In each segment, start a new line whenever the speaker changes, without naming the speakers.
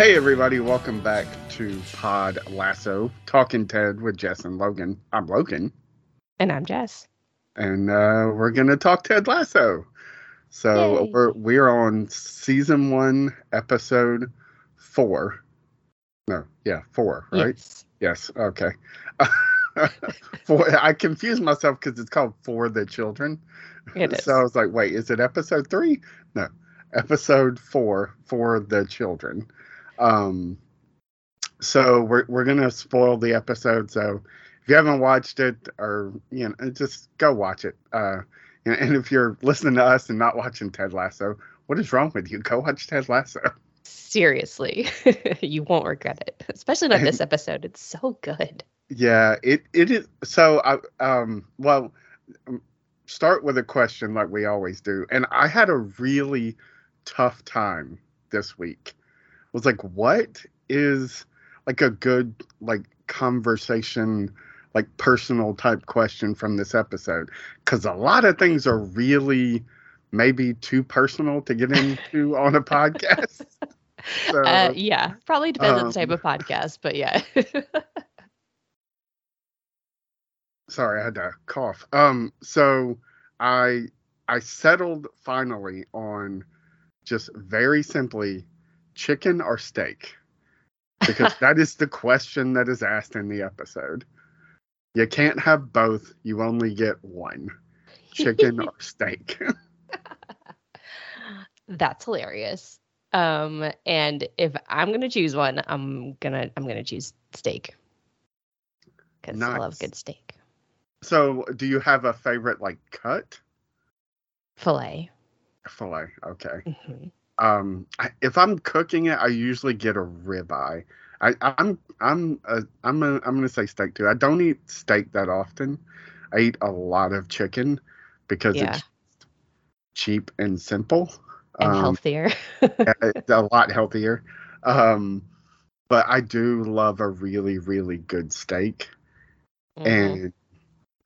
Hey, everybody, welcome back to Pod Lasso, Talking Ted with Jess and Logan. I'm Logan.
And I'm Jess.
And uh, we're going to talk Ted Lasso. So
Yay.
we're, we're on season one, episode four. No, yeah, four, right?
Yes.
Yes, okay. for, I confused myself because it's called For the Children.
It is.
So I was like, wait, is it episode three? No, episode four for the children. Um, so we're we're gonna spoil the episode. So if you haven't watched it, or you know, just go watch it. Uh, you know, and if you're listening to us and not watching Ted Lasso, what is wrong with you? Go watch Ted Lasso.
Seriously, you won't regret it. Especially not this episode. It's so good.
Yeah, it it is. So I um well, um, start with a question like we always do, and I had a really tough time this week. Was like, what is like a good like conversation, like personal type question from this episode? Because a lot of things are really maybe too personal to get into on a podcast. So,
uh, yeah, probably depends on the type
um,
of podcast, but yeah.
sorry, I had to cough. Um, so I I settled finally on just very simply chicken or steak. Because that is the question that is asked in the episode. You can't have both, you only get one. Chicken or steak.
That's hilarious. Um, and if I'm gonna choose one, I'm gonna I'm gonna choose steak because I love good steak.
so do you have a favorite like cut?
Fillet.
Filet. Okay.
hmm
um I, if i'm cooking it i usually get a ribeye i i'm i'm a, i'm a, i'm gonna say steak too i don't eat steak that often i eat a lot of chicken because
Yeah.
it's cheap and simple
And
um,
healthier.
it's a lot healthier um but i do love a really really good steak
Mhm.
and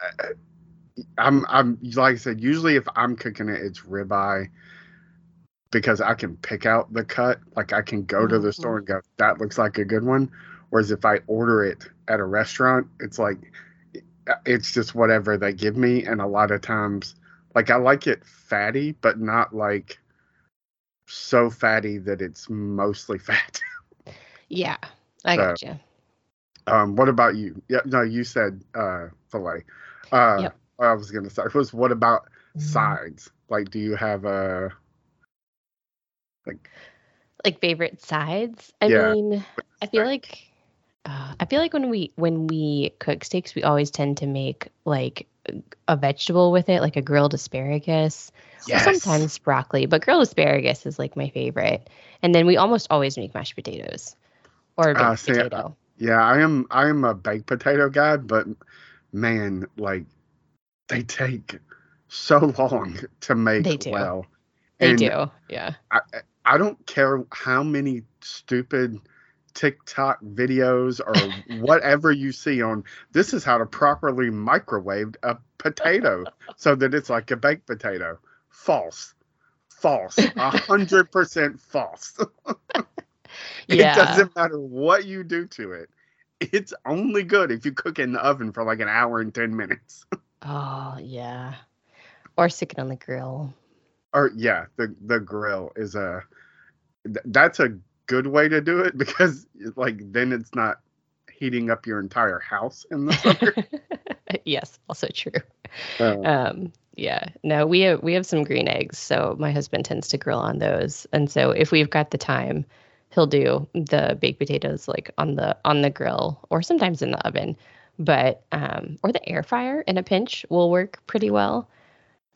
uh, I'm I'm like I said, usually if I'm cooking it, it's ribeye because I can pick out the cut. Like I can go to the
Mhm.
store and go, that looks like a good one. Whereas if I order it at a restaurant, it's like it's just whatever they give me. And a lot of times, like I like it fatty, but not like so fatty that it's mostly fat.
yeah, I
So,
got you.
Um, what about you? Yeah, no, you said uh filet. Uh
Yep.
I was gonna say was what about sides? Like do you have a like
like favorite sides. I
Yeah,
mean, I feel like uh, I feel like when we when we cook steaks, we always tend to make like a vegetable with it, like a grilled asparagus. or
Yes.
Sometimes broccoli, but grilled asparagus is like my favorite. And then we almost always make mashed potatoes or baked
Ah, see,
potato.
Yeah, I am I am a baked potato guy, but man, like they take so long to make
They do.
well.
They
And
do, yeah.
I, I don't care how many stupid TikTok videos or whatever you see on this is how to properly microwave a potato so that it's like a baked potato. False. False. A hundred percent false. it
Yeah.
doesn't matter what you do to it. It's only good if you cook it in the oven for like an hour and ten minutes.
Oh yeah. Or stick it on the grill.
Or yeah, the the grill is a th- that's a good way to do it because like then it's not heating up your entire house in the summer.
yes, also true.
Uh,
Um, yeah, no, we have we have some green eggs, so my husband tends to grill on those, and so if we've got the time, he'll do the baked potatoes like on the on the grill or sometimes in the oven, but um, or the air fryer in a pinch will work pretty well.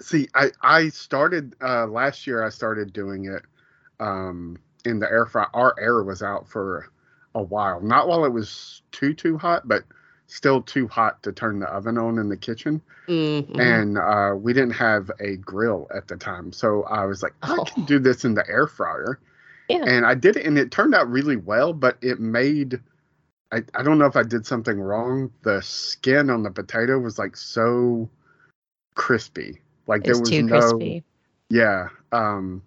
See, I I started uh last year. I started doing it um in the air fry. Our air was out for a while, not while it was too too hot, but still too hot to turn the oven on in the kitchen.
Mhm.
and uh, we didn't have a grill at the time. So I was like, I
Oh.
can do this in the air fryer.
Yeah.
And I did it, and it turned out really well, but it made. I, I don't know if I did something wrong. The skin on the potato was like so crispy. Like there was
too
no.
crispy.
Yeah. Um,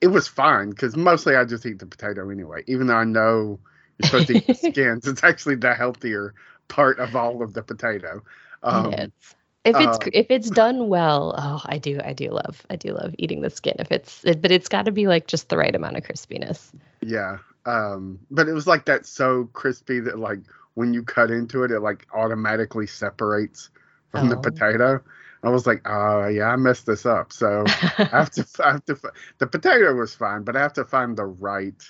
it was fine because mostly I just eat the potato anyway. Even though I know you're supposed to eat the skins, it's actually the healthier part of all of the potato. Um,
is. If it's
uh,
if it's done well, oh, I do I do love I do love eating the skin. If it's it, but it's got to be like just the right amount of crispiness.
Yeah. Um, but it was like that so crispy that like when you cut into it, it like automatically separates from the
Oh.
potato. I was like, oh yeah, I messed this up. So I have to, I have to. The potato was fine, but I have to find the right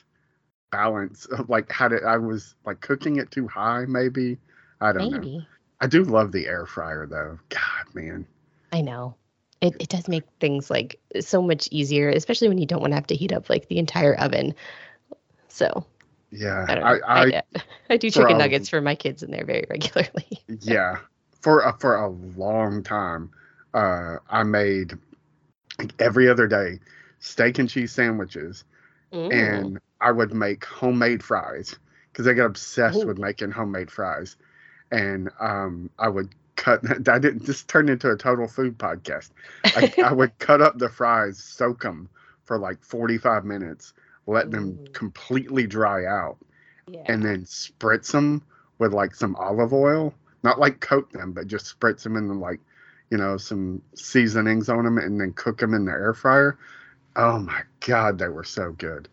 balance of like how did I was like cooking it too high, maybe. I don't know.
Maybe
I do love the air fryer though. God, man.
I know. It it does make things like so much easier, especially when you don't want to have to heat up like the entire oven. So
Yeah,
I
I.
I,
I, uh,
I, I do chicken
a-
nuggets for my kids in there very regularly.
yeah for a, for a long time uh i made every other day steak and cheese sandwiches and i would make homemade fries because i got obsessed with making homemade fries and um i would cut i didn't this turned into a total food podcast I, I would cut up the fries soak them for like 45 minutes let them completely dry out
yeah.
and then spritz them with like some olive oil. Not like coat them, but just spritz them in the like, you know, some seasonings on them, and then cook them in the air fryer. Oh my god, they were so good.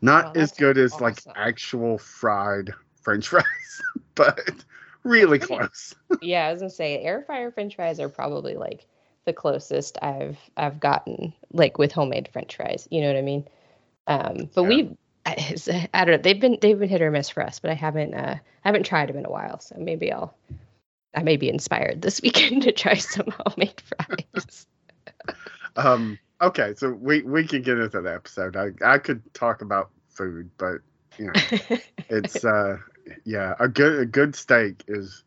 Not
Oh,
as good as like actual fried French fries, but really close.
yeah, I was gonna say air fryer French fries are probably like the closest I've I've gotten like with homemade French fries. You know what I mean? Um, but
Yeah.
we I, I don't know they've been they've been hit or miss for us, but I haven't uh, I haven't tried them in a while, so maybe I'll I may be inspired this weekend to try some homemade fries.
Um, okay, so we we can get into the episode. I I could talk about food, but you know, it's uh yeah a good a good steak is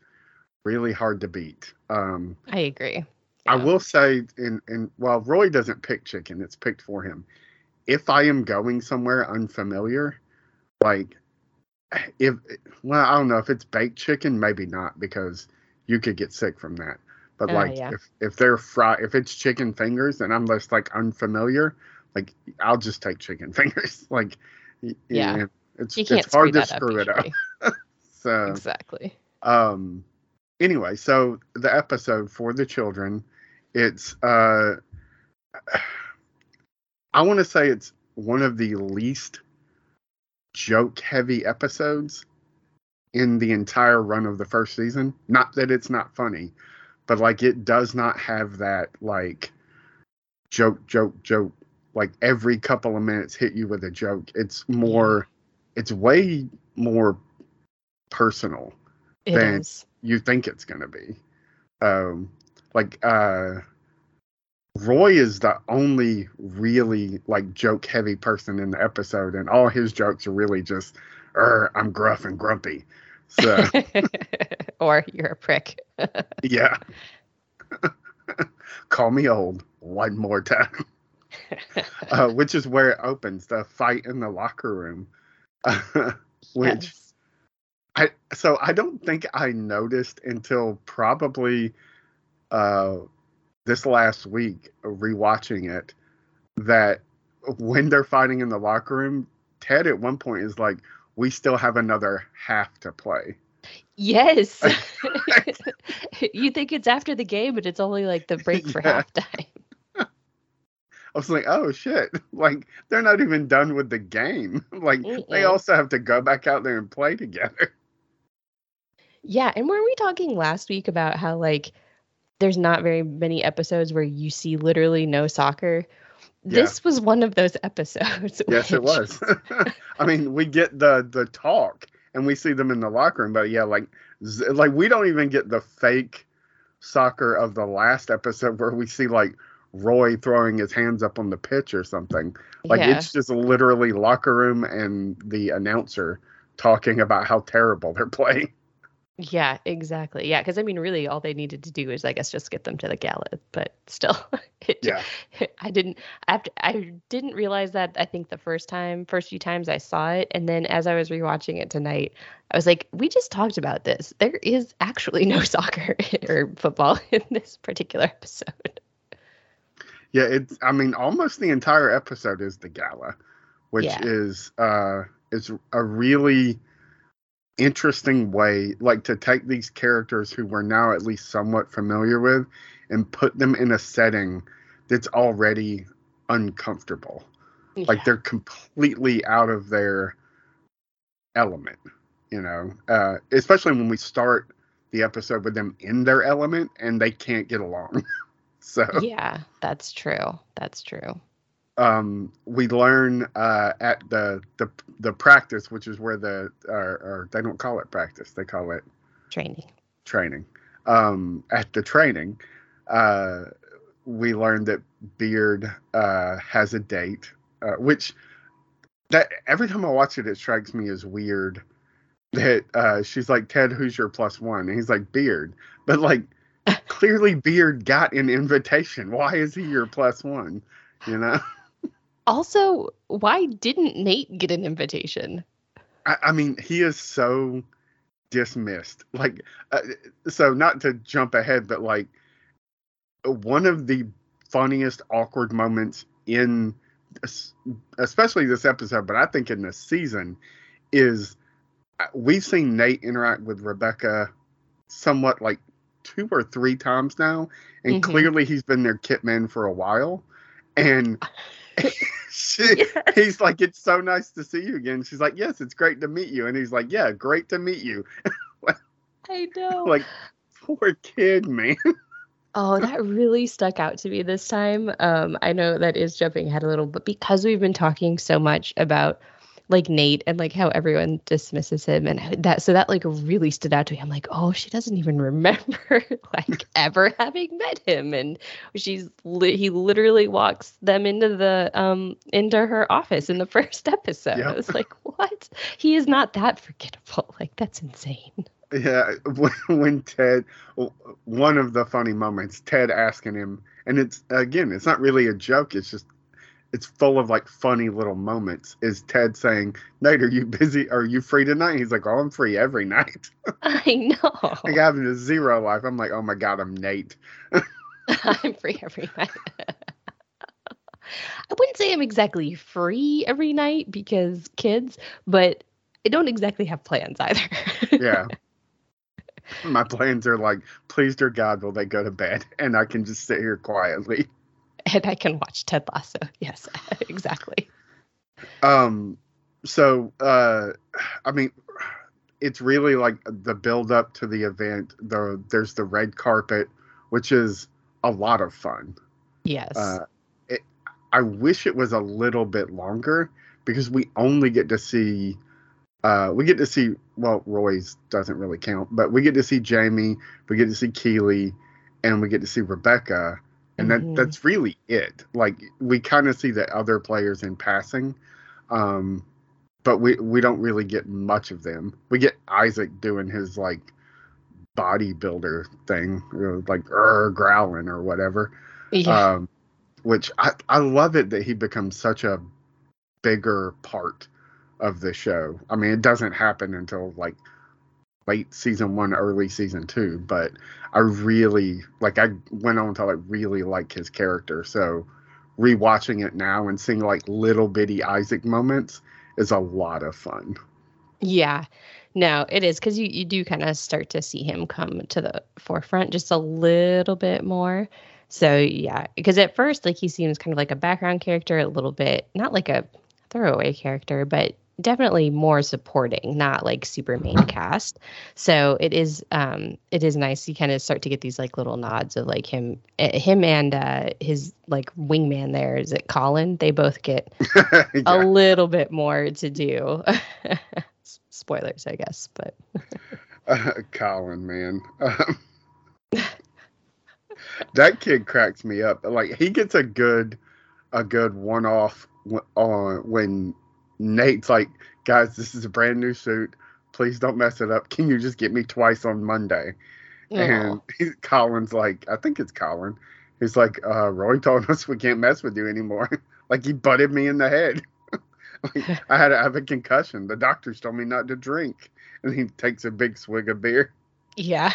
really hard to beat um
I agree.
i will say in in well roy doesn't pick chicken it's picked for him if i am going somewhere unfamiliar like if well i don't know if it's baked chicken maybe not because you could get sick from that but
Ah,
like
yeah.
if if they're fried if it's chicken fingers and i'm just like unfamiliar like i'll just take chicken fingers like
Yeah.
know, it's it's hard to screw it up so
Exactly.
um anyway so the episode for the children it's uh i want to say it's one of the least joke heavy episodes in the entire run of the first season not that it's not funny but like it does not have that like joke joke joke like every couple of minutes hit you with a joke it's more it's way more personal
It
Then-
is.
you think it's gonna be. Um, like uh, Roy is the only really like joke heavy person in the episode, and all his jokes are really just, "Er, I'm gruff and grumpy." So
or you're a prick.
yeah, call me old one more time. uh, which is where it opens the fight in the locker room, which.
Yes.
I so I don't think I noticed until probably uh this last week rewatching it that when they're fighting in the locker room, Ted at one point is like, "We still have another half to play."
Yes. you think it's after the game, but it's only like the break for
Yeah.
halftime.
I was like, "Oh shit!" Like they're not even done with the game. like they
Mm-mm.
also have to go back out there and play together.
Yeah, and were we talking last week about how like there's not very many episodes where you see literally no soccer?
Yeah.
This was one of those episodes.
Yes, it was. I mean, we get the the talk and we see them in the locker room, but yeah, like like we don't even get the fake soccer of the last episode where we see like Roy throwing his hands up on the pitch or something. Like
yeah.
it's just literally locker room and the announcer talking about how terrible they're playing.
Yeah, exactly. Yeah, because I mean, really, all they needed to do is, I guess, just get them to the gala. But still, it,
Yeah.
I didn't. After I didn't realize that. I think the first time, first few times I saw it, and then as I was rewatching it tonight, I was like, "We just talked about this. There is actually no soccer or football in this particular episode."
Yeah, it's. I mean, almost the entire episode is the gala, which
Yeah.
is uh is a really interesting way, like to take these characters who we're now at least somewhat familiar with, and put them in a setting that's already uncomfortable. Like they're completely out of their element, you know. Uh, especially when we start the episode with them in their element and they can't get along. so
yeah, that's true. That's true.
Um, we learn uh, at the, the the practice, which is where the or, or they don't call it practice, they call it
Training.
training. Um, at the training, uh, we learned that Beard uh, has a date, uh, which that every time I watch it, it strikes me as weird that uh, she's like, Ted, who's your plus one? And he's like, Beard. But like, clearly, Beard got an invitation. Why is he your plus one? You know?
Also, why didn't Nate get an invitation?
I, I mean, he is so dismissed. Like, uh, so not to jump ahead, but like one of the funniest awkward moments in, especially this episode, but I think in this season, is uh, we've seen Nate interact with Rebecca somewhat like two or three times now, and
Mhm.
clearly he's been their kitman for a while, and. she, he's like, it's so nice to see you again. She's like, yes, it's great to meet you. And he's like, yeah, great to meet you.
I know.
Like, poor kid, man.
Oh, that really stuck out to me this time. Um, I know that is jumping ahead a little, but because we've been talking so much about like Nate and like how everyone dismisses him and that so that like really stood out to me. I'm like, oh, she doesn't even remember like ever having met him, and she's li- he literally walks them into the um into her office in the first episode.
Yeah.
I was like, what? He is not that forgettable. Like that's insane.
Yeah, when Ted, one of the funny moments, Ted asking him, and it's again, it's not really a joke. It's just, it's full of like funny little moments. Is Ted saying, "Nate, are you busy? Are you free tonight?" He's like, "Oh, I'm free every night."
I know.
like having a zero life. I'm like, "Oh my god, I'm Nate."
I'm free every night. I wouldn't say I'm exactly free every night because kids, but I don't exactly have plans either.
Yeah. My plans are like, please, dear God, will they go to bed, and I can just sit here quietly.
And I can watch Ted Lasso. Yes, exactly.
Um, so uh, I mean, it's really like the build up to the event. The there's the red carpet, which is a lot of fun.
Yes.
Uh, it, I wish it was a little bit longer because we only get to see. Uh, we get to see well, Roy's doesn't really count, but we get to see Jamie, we get to see Keeley, and we get to see Rebecca, and that that's really it. Like we kind of see the other players in passing, um, but we we don't really get much of them. We get Isaac doing his like bodybuilder thing, you know, like er growling or whatever
yeah.
um, which I, I love it that he becomes such a bigger part of the show. I mean, it doesn't happen until like late season one, early season two, but I really like. I went on to like really like his character. So rewatching it now and seeing like little bitty Isaac moments is a lot of fun.
yeah. No, it is because you, you do kind of start to see him come to the forefront just a little bit more. So yeah, because at first, like he seems kind of like a background character, a little bit not like a throwaway character, but definitely more supporting, not like super main cast. So it is um it is nice. You kind of start to get these like little nods of like him eh, him and uh his like wingman there is it Colin? They both get a little bit more to do. Spoilers, I guess, but
Uh, Colin, man. Um, that kid cracks me up. Like he gets a good, a good one-off w- on when Nate's like, "Guys, this is a brand new suit. Please don't mess it up. Can you just get me twice on Monday?" And he, Colin's like, I think it's Colin. He's like, uh, Roy told us we can't mess with you anymore. like he butted me in the head. like, I had to have a concussion. The doctors told me not to drink. And he takes a big swig of beer.
yeah.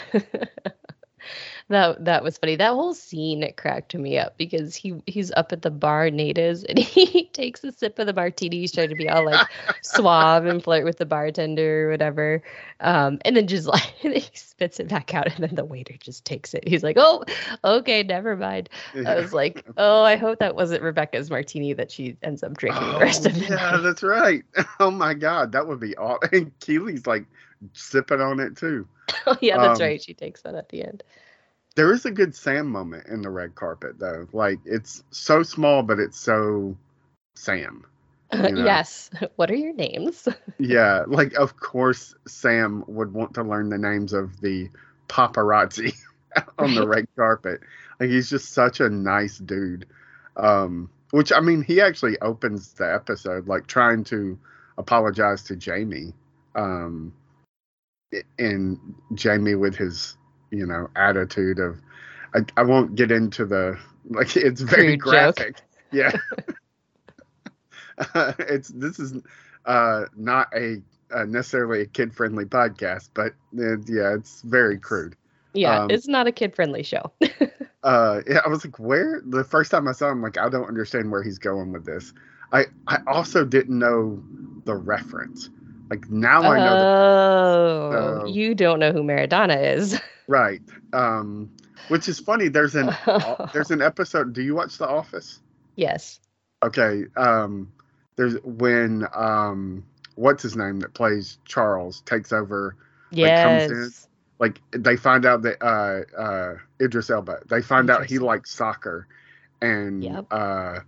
That that was funny. That whole scene cracked me up because he he's up at the bar natives and he takes a sip of the martini. He's trying to be all like suave and flirt with the bartender or whatever. Um, and then just like he spits it back out and then the waiter just takes it. He's like, Oh, okay, never mind. I was like, Oh, I hope that wasn't Rebecca's martini that she ends up drinking
oh,
the rest of the
Yeah,
night.
that's right. Oh my god, that would be awesome. And Keeley's like sipping on it too.
Oh, yeah, that's
Um,
right. She takes that at the end.
There is a good Sam moment in the red carpet though. Like it's so small, but it's so Sam. you know.
yes. What are your names?
Yeah, like of course Sam would want to learn the names of the paparazzi on the red carpet. Like he's just such a nice dude. Um, which I mean, he actually opens the episode like trying to apologize to Jamie. Um, and Jamie with his, you know, attitude of, I, I won't get into the like it's very
Crude joke.
graphic. Yeah. it's this is uh not a uh, necessarily a kid friendly podcast, but uh, yeah, it's very crude.
Yeah,
Um,
it's not a kid friendly show.
Uh, yeah, I was like, where? The first time I saw him, like, I don't understand where he's going with this. I I also didn't know the reference. Like now I know.
Oh, you don't know who Maradona is.
right. Um, which is funny. There's an there's an episode. Do you watch The Office?
yes.
Okay. Um, there's when um, what's his name that plays Charles takes over
Yes.
comes in. like they find out that uh uh Idris Elba they find out he likes soccer and
Yep.
uh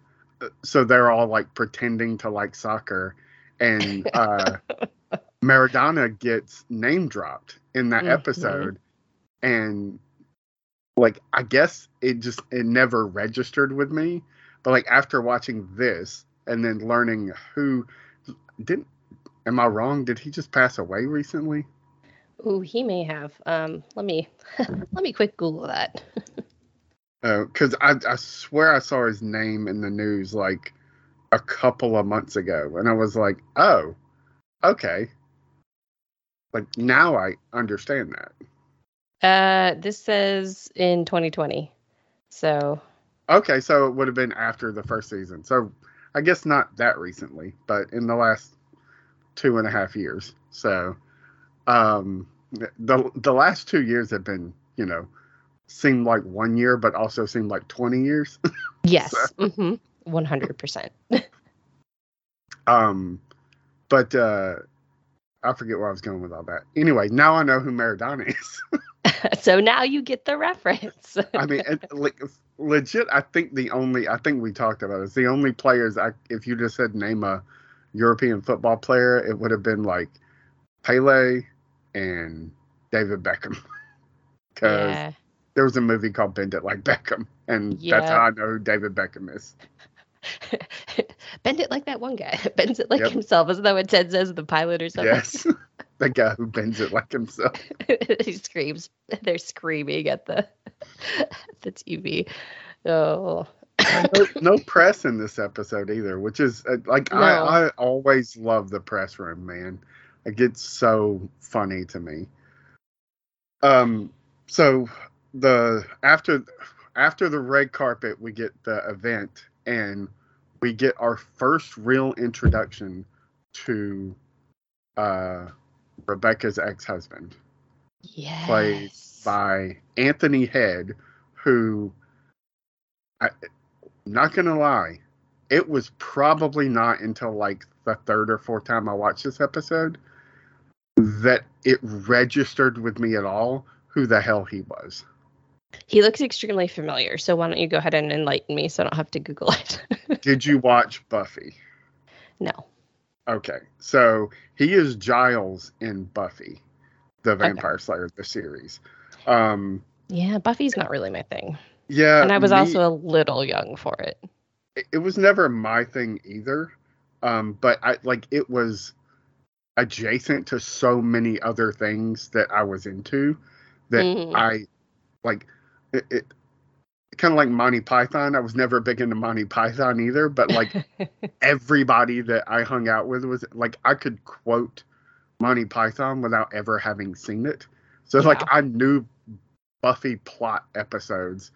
so they're all like pretending to like soccer and uh Maradona gets name dropped in that
Mhm.
episode and like I guess it just it never registered with me but like after watching this and then learning who didn't am I wrong did he just pass away recently
Ooh, he may have. Um, let me let me quick Google that.
because I, I swear I saw his name in the news like a couple of months ago, and I was like, oh, okay. Like now I understand that.
Uh, this says in 2020. So
Okay, so it would have been after the first season. So I guess not that recently, but in the last two and a half years. So um, the the last two years have been, you know, seemed like one year, but also seemed like twenty years.
yes, mm-hmm, 100. percent
Um, but uh, I forget where I was going with all that. Anyway, now I know who Maradona is.
So now you get the reference.
I mean, it, like, legit. I think the only I think we talked about is the only players. I if you just said name a European football player, it would have been like Pele and David Beckham. Because
yeah.
there was a movie called Bend It Like Beckham, and that's how I know who David Beckham is.
Bend it like that one guy. Bends it like
Yep.
himself. Isn't that what Ted says? The pilot or something?
Yes, the guy who bends it like himself.
he screams. They're screaming at the the TV. Oh.
no, no press in this episode either, which is uh, like
No.
I, I always love the press room, man. It gets so funny to me. Um, so the after after the red carpet, we get the event, and we get our first real introduction to uh, Rebecca's ex-husband
Yes.
Played by Anthony Head, who I not gonna lie, it was probably not until like the third or fourth time I watched this episode that it registered with me at all who the hell he was.
He looks extremely familiar. So why don't you go ahead and enlighten me so I don't have to Google it?
Did you watch Buffy?
no.
Okay, so he is Giles in Buffy, the Vampire Slayer, the series. Um,
Yeah, Buffy's not really my thing.
yeah,
and I was
me-
also a little young for it.
it- was never my thing either um but i like it was adjacent to so many other things that i was into that
Mhm.
i like it, it kind of like monty python i was never big into monty python either but like everybody that i hung out with was like i could quote monty python without ever having seen it so like
Yeah.
i knew Buffy plot episodes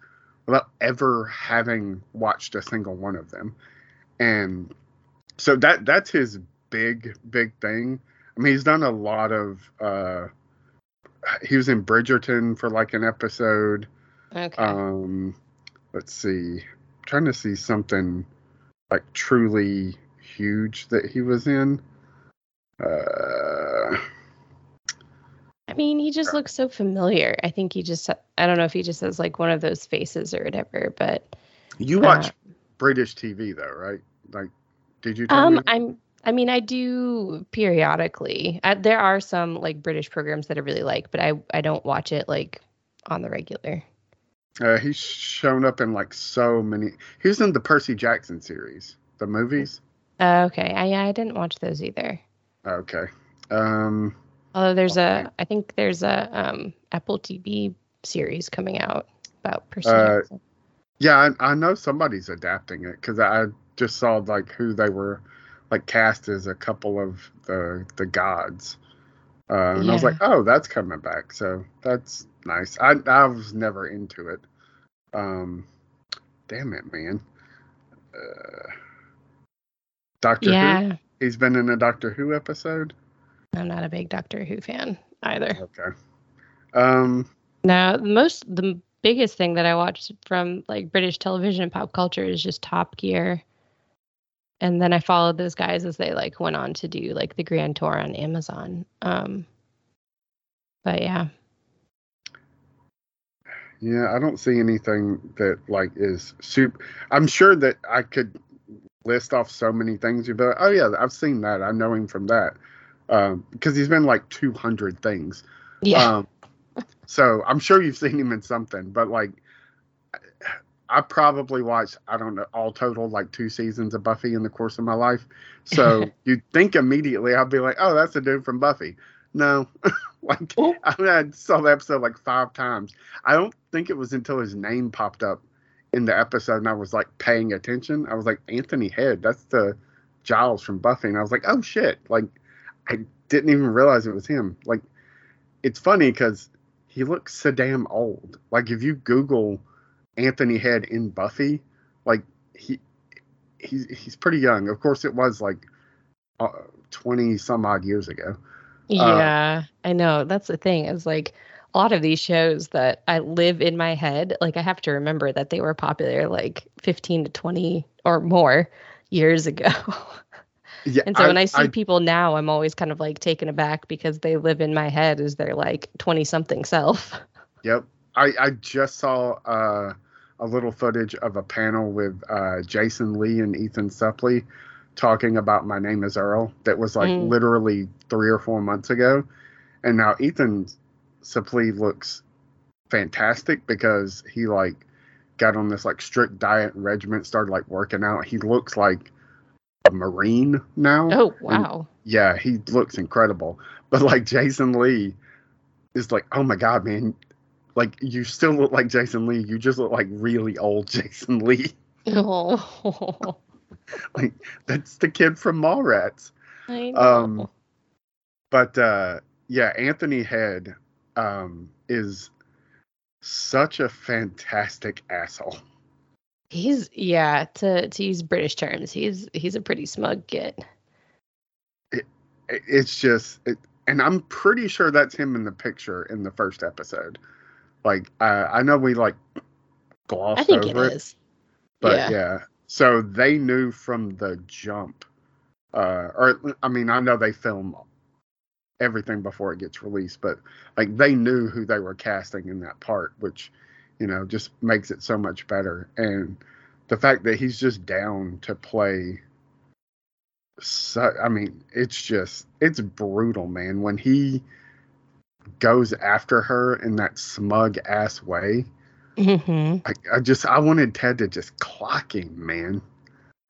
without ever having watched a single one of them. And so that that's his big big thing. I mean, he's done a lot of uh he was in Bridgerton for like an episode.
Okay.
Um let's see. I'm trying to see something like truly huge that he was in. Uh
I mean, he just looks so familiar. I think he just, I don't know if he just has like one of those faces or whatever, but.
you watch
uh,
British TV though, right? Like did you
Um? I'm, I mean, I do periodically. I, there are some like British programs that I really like, but I, I don't watch it like on the regular.
Uh, he's shown up in like so many. He was in the Percy Jackson series, the movies.
Uh, okay. I, I didn't watch those either.
Okay. Um,
Although there's a, I think there's a um Apple TV series coming out about Percy
Uh,
Jackson.
yeah, I, I know somebody's adapting it because I just saw like who they were like cast as a couple of the the gods, uh, and I was like, oh, that's coming back. So that's nice. I I was never into it. Um, damn it, man. Uh, Doctor Who.
Yeah,
He's been in a Doctor Who episode.
I'm not a big Doctor Who fan either.
Okay. Um,
No, the most the biggest thing that I watched from like British television and pop culture is just Top Gear. And then I followed those guys as they like went on to do like the grand tour on Amazon. Um but yeah.
yeah, I don't see anything that like is super. I'm sure that I could list off so many things. You'd be like, oh yeah, I've seen that. I know him from that. Um, because he's been like 200 things.
Yeah.
Um, so I'm sure you've seen him in something, but like, I probably watched, I don't know, all total like two seasons of Buffy in the course of my life. So you'd think immediately I'd be like, oh, that's a dude from Buffy. No, like I, mean, I saw the episode like five times. I don't think it was until his name popped up in the episode and I was like paying attention. I was like, Anthony Head, that's the Giles from Buffy. And I was like, oh shit. Like, I didn't even realize it was him. Like, it's funny because he looks so damn old. Like, if you Google Anthony Head in Buffy, like, he he's he's pretty young. Of course, it was like twenty some odd years ago.
yeah, I know. That's the thing. Is like a lot of these shows that I live in my head, like I have to remember that they were popular like 15 to 20 or more years ago.
Yeah,
And so when I see people now, I'm always kind of like taken aback because they live in my head as their like 20 something self.
Yep. I, I just saw uh, a little footage of a panel with uh, Jason Lee and Ethan Suplee talking about My Name is Earl that was like
Mm.
literally three or four months ago. And now Ethan Suplee looks fantastic because he like got on this like strict diet and regiment, started like working out. He looks like a Marine now.
Oh, wow.
Yeah, he looks incredible. But like Jason Lee is like, oh my god, man, like you still look like Jason Lee. You just look like really old Jason Lee.
Oh,
Like that's the kid from Mallrats.
I know.
Um, But uh yeah, Anthony Head um is such a fantastic asshole.
he's yeah, to to use British terms, he's he's a pretty smug kid.
It- It's just it, and I'm pretty sure that's him in the picture in the first episode. Like uh, I know we like glossed
I think it
over it.
is.
But
Yeah.
yeah. So they knew from the jump. Uh or I mean, I know they film everything before it gets released, but like they knew who they were casting in that part, which, you know, just makes it so much better. And the fact that he's just down to play so I mean, it's just it's brutal, man. When he goes after her in that smug ass way.
hmm
I, I just I wanted Ted to just clock him, man.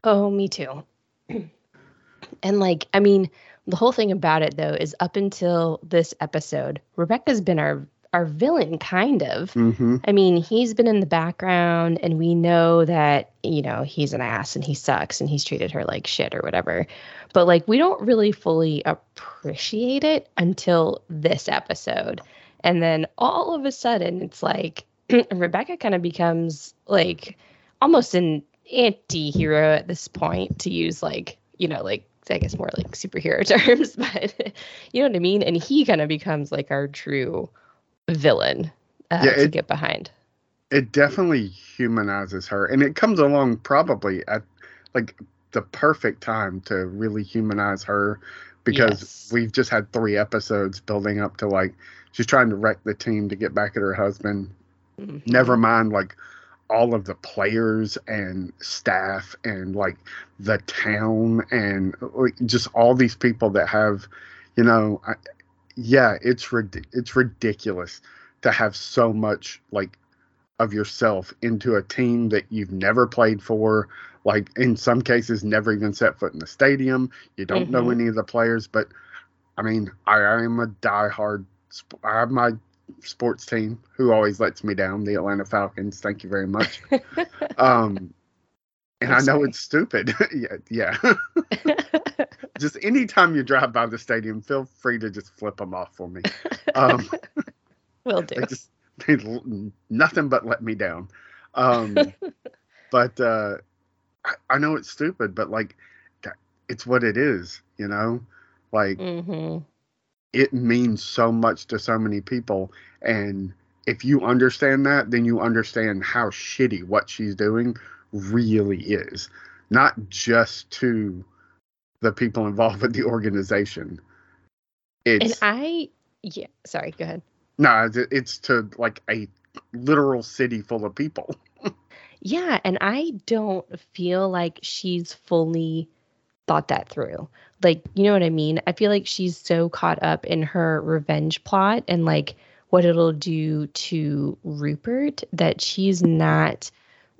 Oh, me too. and like, I mean, the whole thing about it though is up until this episode, Rebecca's been our our villain kind of.
Mm-hmm.
I mean, he's been in the background and we know that, you know, he's an ass and he sucks and he's treated her like shit or whatever. But like we don't really fully appreciate it until this episode. And then all of a sudden, it's like Rebecca kind of becomes like almost an anti hero at this point, to use like, you know, like, I guess more like superhero terms, but you know what I mean? And he kind of becomes like our true villain uh, yeah, it, to get behind.
It definitely humanizes her. And it comes along probably at like the perfect time to really humanize her because yes. we've just had three episodes building up to like she's trying to wreck the team to get back at her husband. Mm-hmm. Never mind like all of the players and staff and like the town and just all these people that have, you know, yeah, it's it's ridiculous to have so much like of yourself into a team that you've never played for like in some cases never even set foot in the stadium. You don't mm-hmm. know any of the players, but I mean, I, I am a diehard. I have my sports team who always lets me down, the Atlanta Falcons. Thank you very much. um, and I'm i know sorry. it's stupid. yeah, yeah. just anytime you drive by the stadium, feel free to just flip them off for me. Um,
Will do.
They just they, nothing but let me down. Um, but uh, I, I know it's stupid, but like it's what it is, you know? Like mm-hmm. it means so much to so many people and if you understand that, then you understand how shitty what she's doing really is. Not just to the people involved with the organization.
It's, and I, yeah, sorry, go ahead.
No, it's to like a literal city full of people.
Yeah, and I don't feel like she's fully thought that through. Like, you know what I mean? I feel like she's so caught up in her revenge plot and like what it'll do to Rupert that she's not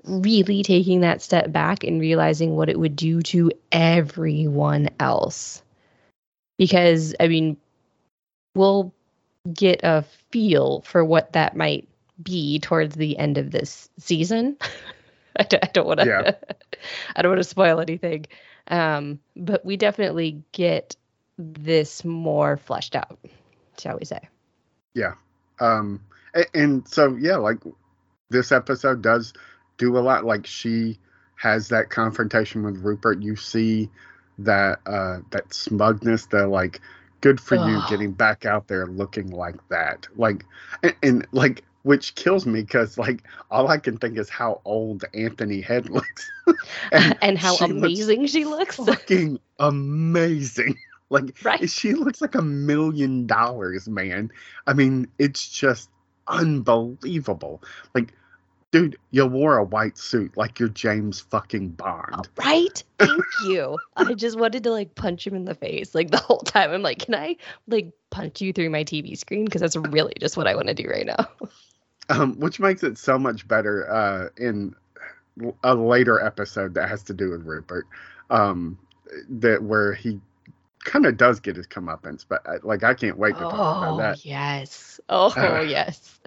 really taking that step back and realizing what it would do to everyone else. Because, I mean, we'll get a feel for what that might be towards the end of this season. I don't, want to. Yeah. I don't want to spoil anything, um, but we definitely get this more fleshed out, shall we say?
Yeah, um, and, and so yeah, like this episode does do a lot. Like she has that confrontation with Rupert. You see that uh, that smugness, the like good for you getting back out there looking like that like and, and like which kills me because like all I can think is how old Anthony Head looks,
and, and, how she amazing looks she looks.
Fucking amazing. Like right? she looks like a million dollars, man. I mean, it's just unbelievable. Like, dude, you wore a white suit like you're James fucking Bond. Oh,
right? Thank you. I just wanted to like punch him in the face like the whole time. I'm like, can I like punch you through my TV screen? Because that's really just what I want to do right now
um, which makes it so much better uh, in a later episode that has to do with Rupert, um, that where he kind of does get his comeuppance, but I, uh, like I can't wait to talk oh, about that.
Yes. Oh uh, yes.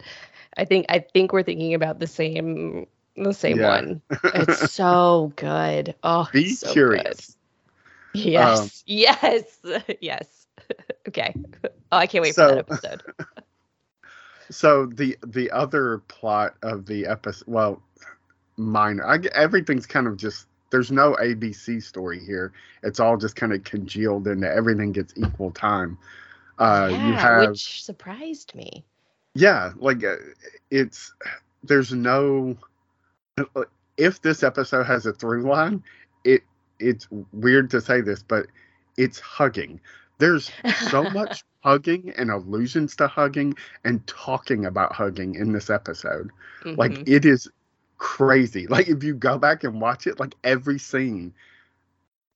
I think I think we're thinking about the same the same yeah. one. It's so good. Oh,
be
so
curious.
Good. Yes. Um, yes. yes. okay. Oh, I can't wait so, for that episode.
so the the other plot of the episode, well, minor. I, everything's kind of just there's no ABC story here. It's all just kind of congealed into everything gets equal time.
Uh, yeah, you have, which surprised me.
Yeah, like uh, it's there's no. If this episode has a through line, it it's weird to say this, but it's hugging. There's so much hugging and allusions to hugging and talking about hugging in this episode. Mm-hmm. Like it is crazy. Like if you go back and watch it, like every scene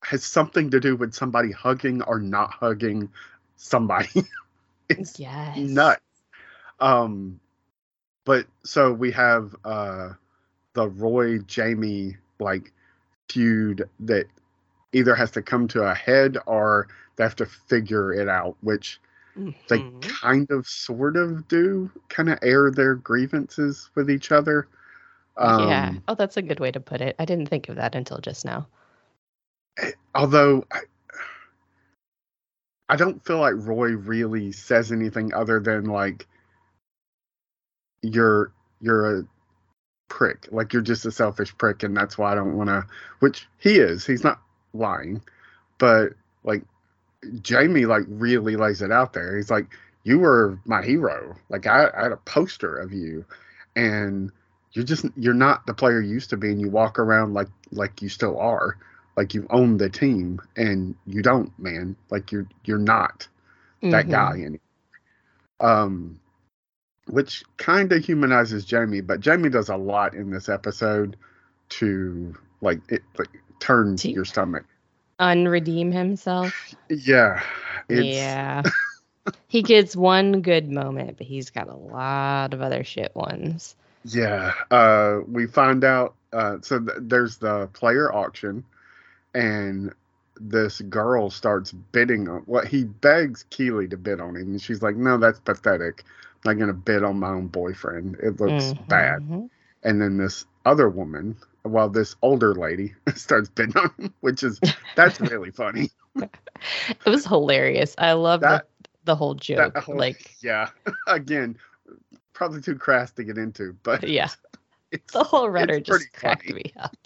has something to do with somebody hugging or not hugging somebody. it's yes. nuts. Um but so we have uh the Roy Jamie like feud that either has to come to a head or they have to figure it out, which mm-hmm. they kind of sort of do, kind of air their grievances with each other.
Um, yeah. Oh, that's a good way to put it. I didn't think of that until just now.
Eh, although I, I don't feel like Roy really says anything other than like you're you're a prick. Like you're just a selfish prick, and that's why I don't want to. Which he is. He's not lying, but like Jamie like really lays it out there. He's like, you were my hero. Like I, I had a poster of you, and you're just you're not the player you used to be, and you walk around like like you still are, like you own the team, and you don't, man. Like you're you're not that
Mhm.
guy anymore. Um, which kind of humanizes Jamie, but Jamie does a lot in this episode to like it like turn
To-
your stomach.
Unredeem himself.
Yeah, it's,
yeah. he gets one good moment, but he's got a lot of other shit ones.
Yeah, uh, we find out. Uh, so th- there's the player auction, and this girl starts bidding on what he begs Keeley to bid on him, and she's like, "No, that's pathetic. I'm not gonna bid on my own boyfriend. It looks bad."
Mhm.
And then this other woman, well, this older lady starts bidding on him, which is that's really funny.
It was hilarious. I love
That-
the, the whole joke.
Whole-
like,
yeah, again, probably too crass to get into, but
yeah, the whole rudder just cracked
funny.
me up.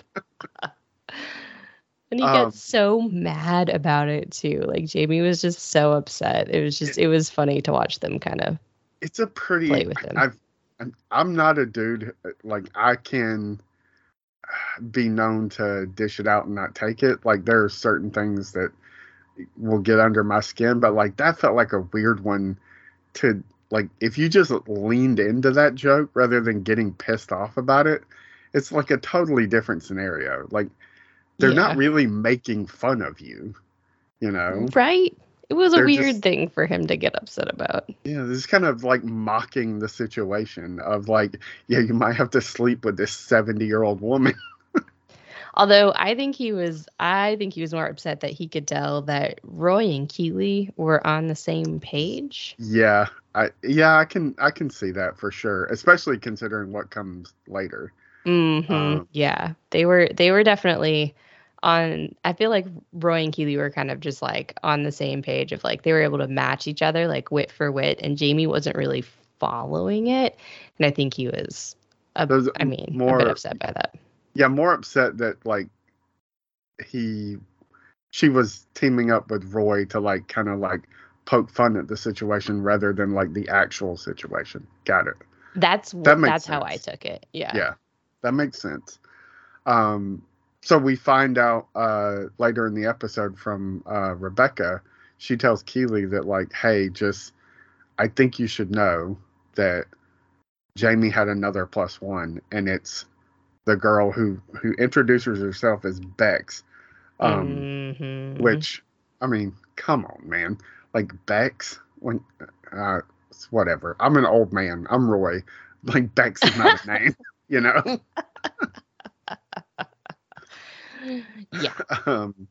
And he
Um,
got so mad about it too. Like Jamie was just so upset. It was just, it was funny to watch them kind of.
it's a pretty
play with him.
I've I'm, I'm not a dude like I can be known to dish it out and not take it. Like there are certain things that will get under my skin, but like that felt like a weird one to like if you just leaned into that joke rather than getting pissed off about it, it's like a totally different scenario. Like they're not really making fun of you, you know.
Right? It was a
They're
weird
just-
thing for him to get upset about.
Yeah, this is kind of like mocking the situation of like, yeah, you might have to sleep with this 70 year old woman.
Although I think he was, I think he was more upset that he could tell that Roy and Keeley were on the same page.
yeah, I yeah, I can I can see that for sure, especially considering what comes later.
hmm
Um,
yeah, they were, they were definitely on. I feel like Roy and Keeley were kind of just like on the same page of like they were able to match each other like wit for wit, and Jamie wasn't really following it, and I think he was. A,
Those
I mean, a
more-
bit upset by that.
Yeah, more upset that like he she was teaming up with Roy to like kind of like poke fun at the situation rather than like the actual situation. Got it.
That's
That
that's how I took it. Yeah.
Yeah, that makes sense. Um, so we find out uh, later in the episode from uh, Rebecca. She tells Keeley that like, hey, just I think you should know that Jamie had another plus one, and it's the girl who who introduces herself as Bex. Um,
Mhm.
which I mean, come on, man, like Bex when uh, whatever. I'm an old man. I'm Roy. Like Bex is not a name, you know.
yeah.
um,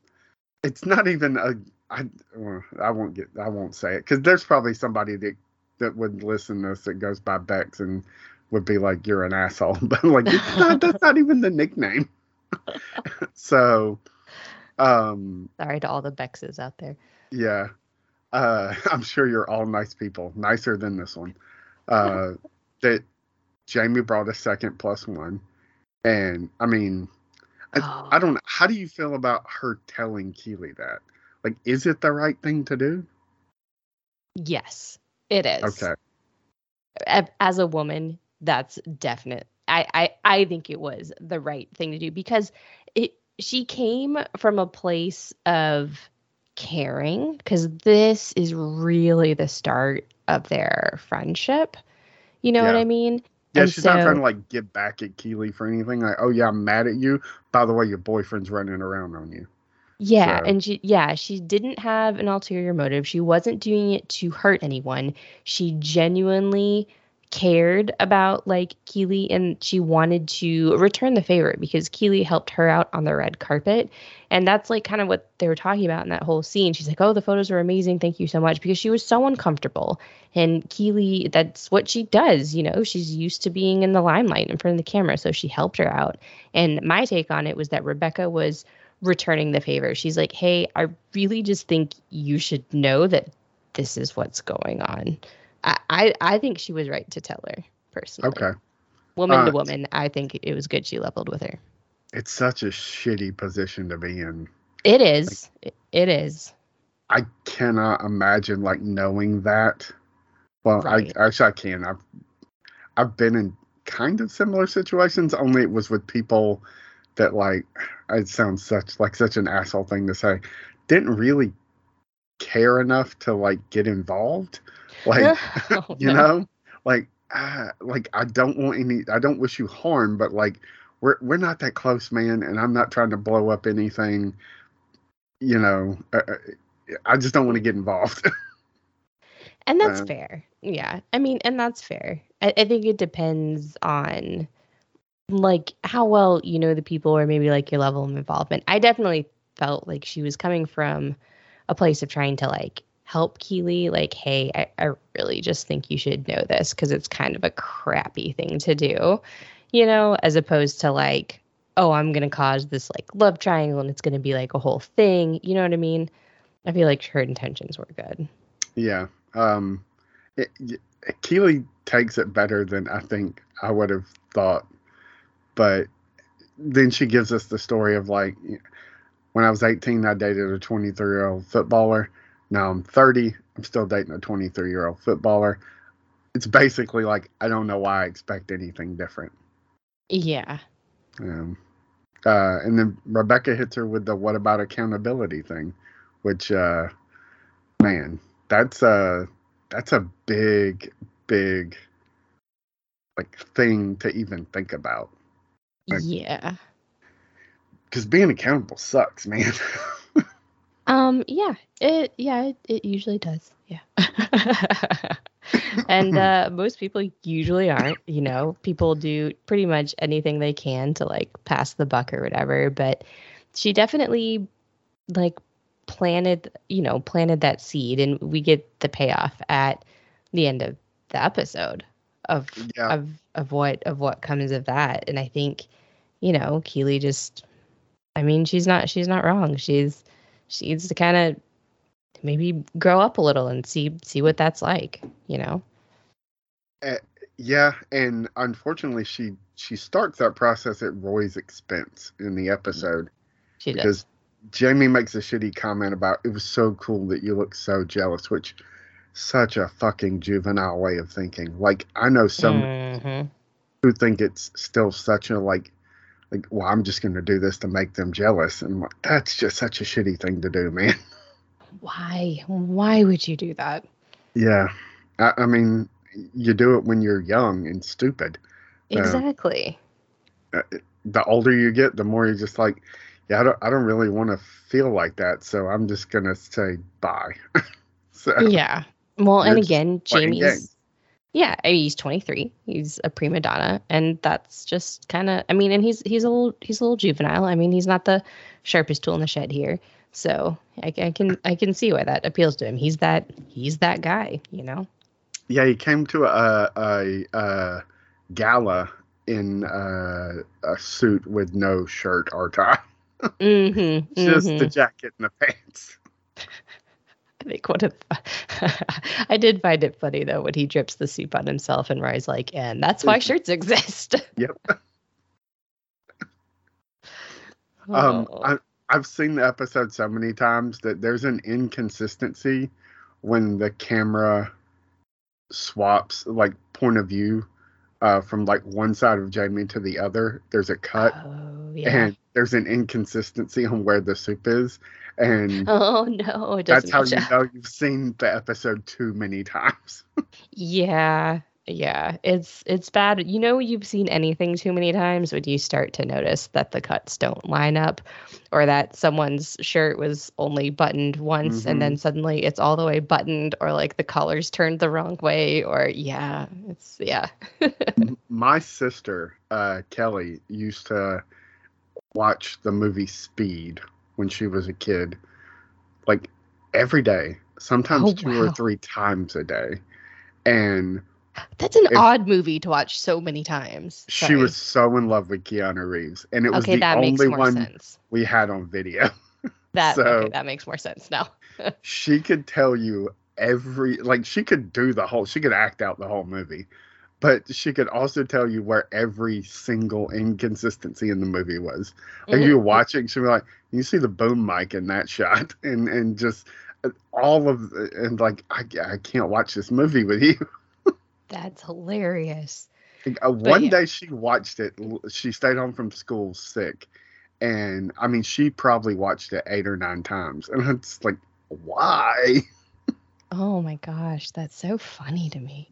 it's not even a. I uh, I won't get. I won't say it because there's probably somebody that that would listen to this that goes by Bex and would be like, "You're an asshole," but like it's not, that's not even the nickname. so, um,
Sorry to all the Bexes out there.
yeah, uh, I'm sure you're all nice people, nicer than this one. Uh, that Jamie brought a second plus one, and I mean, I, I oh. don't. know. How do you feel about her telling Keeley that? Like, is it the right thing to do?
Yes, it is.
Okay.
As a woman, that's definite. I, I I think it was the right thing to do because it she came from a place of caring because this is really the start of their friendship. You know what I mean?
Yeah,
And
she's not trying to like get back at Keeley for anything. Like, oh yeah, I'm mad at you. By the way, your boyfriend's running around on you.
Yeah,
So-
and she yeah, she didn't have an ulterior motive. She wasn't doing it to hurt anyone. She genuinely cared about like Keeley and she wanted to return the favor because Keeley helped her out on the red carpet. And that's like kind of what they were talking about in that whole scene. She's like, "Oh, the photos are amazing. Thank you so much." Because she was so uncomfortable. And Keeley, that's what she does, you know. She's used to being in the limelight in front of the camera, so she helped her out. And my take on it was that Rebecca was returning the favor. She's like, "Hey, I really just think you should know that this is what's going on." I I, I think she was right to tell her. personally.
Okay.
Woman to
Uh,
woman, I think it was good she leveled with her.
It's such a shitty position to be in.
It is. It- it is.
I cannot imagine like knowing that. Well,
Right.
I actually I can. I've I've been in kind of similar situations. Only it was with people that like it sounds such like such an asshole thing to say. Didn't really care enough to like get involved. Like
Oh,
you
no.
know, like ah, like I don't want any. I don't wish you harm, but like we're we're not that close, man. And I'm not trying to blow up anything. You know, uh, uh, I just don't want to get involved.
And that's
Um,
fair. Yeah. I mean, and that's fair. I, I think it depends on like how well you know the people or maybe like your level of involvement. I definitely felt like she was coming from a place of trying to like help Keeley, like, hey, I, I really just think you should know this because it's kind of a crappy thing to do, you know, as opposed to like, oh, I'm gonna cause this like love triangle and it's gonna be like a whole thing. You know what I mean? I feel like her intentions were good.
yeah. Um, it, y- Keeley takes it better than I think I would have thought, but then she gives us the story of like when I was 18, I dated a 23 year old footballer. Now I'm 30. I'm still dating a 23 year old footballer. It's basically like I don't know why I expect anything different.
Yeah.
Um, uh, and then Rebecca hits her with the "What about accountability?" thing, which, uh, man, that's a that's a big, big like thing to even think about. Like-
yeah.
Because being accountable sucks, man.
Um, yeah, it yeah, it, it usually does. Yeah. and uh most people usually aren't, you know. People do pretty much anything they can to like pass the buck or whatever, but she definitely like planted, you know, planted that seed and we get the payoff at the end of the episode of
yeah,
of of what of what comes of that and i think you know keeley just i mean she's not she's not wrong she's she needs to kind of maybe grow up a little and see see what that's like you know
yeah, and unfortunately, she she starts that process at Roy's expense in the episode.
she does
because Jamie makes a shitty comment about it was so cool that you look so jealous, which such a fucking juvenile way of thinking. Like I know some
Mhm.
who think it's still such a like like well I'm just gonna do this to make them jealous and like, that's just such a shitty thing to do, man.
why why would you do that
Yeah. I, I mean you do it when you're young and stupid. Yeah.
exactly uh,
The older you get, the more you're just like, yeah, I don't I don't really want to feel like that, so I'm just gonna say bye. so
yeah well and again jamie's
games.
Yeah I mean, he's 23 he's a prima donna and that's just kind of i mean and he's he's a little he's a little juvenile. I mean he's not the sharpest tool in the shed here. So I, I can i can see why that appeals to him. He's that he's that guy you know?
Yeah, he came to a a, a gala in uh, a suit with no shirt or tie,
mm-hmm,
just the jacket and the pants.
I think one of I did find it funny though when he drips the soup on himself and Roy's like, and that's why shirts exist.
Yep. Um,
Oh.
I, I've seen the episode so many times that there's an inconsistency when the camera swaps like point of view uh, from like one side of Jamie to the other. There's a cut,
Oh, yeah.
and there's an inconsistency on where the soup is, and
oh no, it
that's how you
up.
know you've seen the episode too many times.
Yeah, yeah. It's it's bad. You know you've seen anything too many times when you start to notice that the cuts don't line up or that someone's shirt was only buttoned once and then suddenly it's all the way buttoned or like the collar's turned the wrong way or yeah, it's yeah.
My sister, uh, Kelly, used to watch the movie Speed when she was a kid, like every day, sometimes
Oh,
two or three times a day. And
That's an odd movie to watch so many times.
she was so in love with Keanu Reeves. And it was
Okay,
the only one
sense.
we had on video.
That
so-
okay, that makes more sense now.
she could tell you every, like, she could do the whole, she could act out the whole movie. but she could also tell you where every single inconsistency in the movie was. Like
Mhm.
you were watching, she'd be like, "You see the boom mic in that shot," and and just uh, all of the- and like I, I can't watch this movie with you.
That's hilarious.
Uh, one
yeah.
day she watched it. She stayed home from school sick, and I mean, she probably watched it eight or nine times, and it's like, why?
Oh my gosh, that's so funny to me.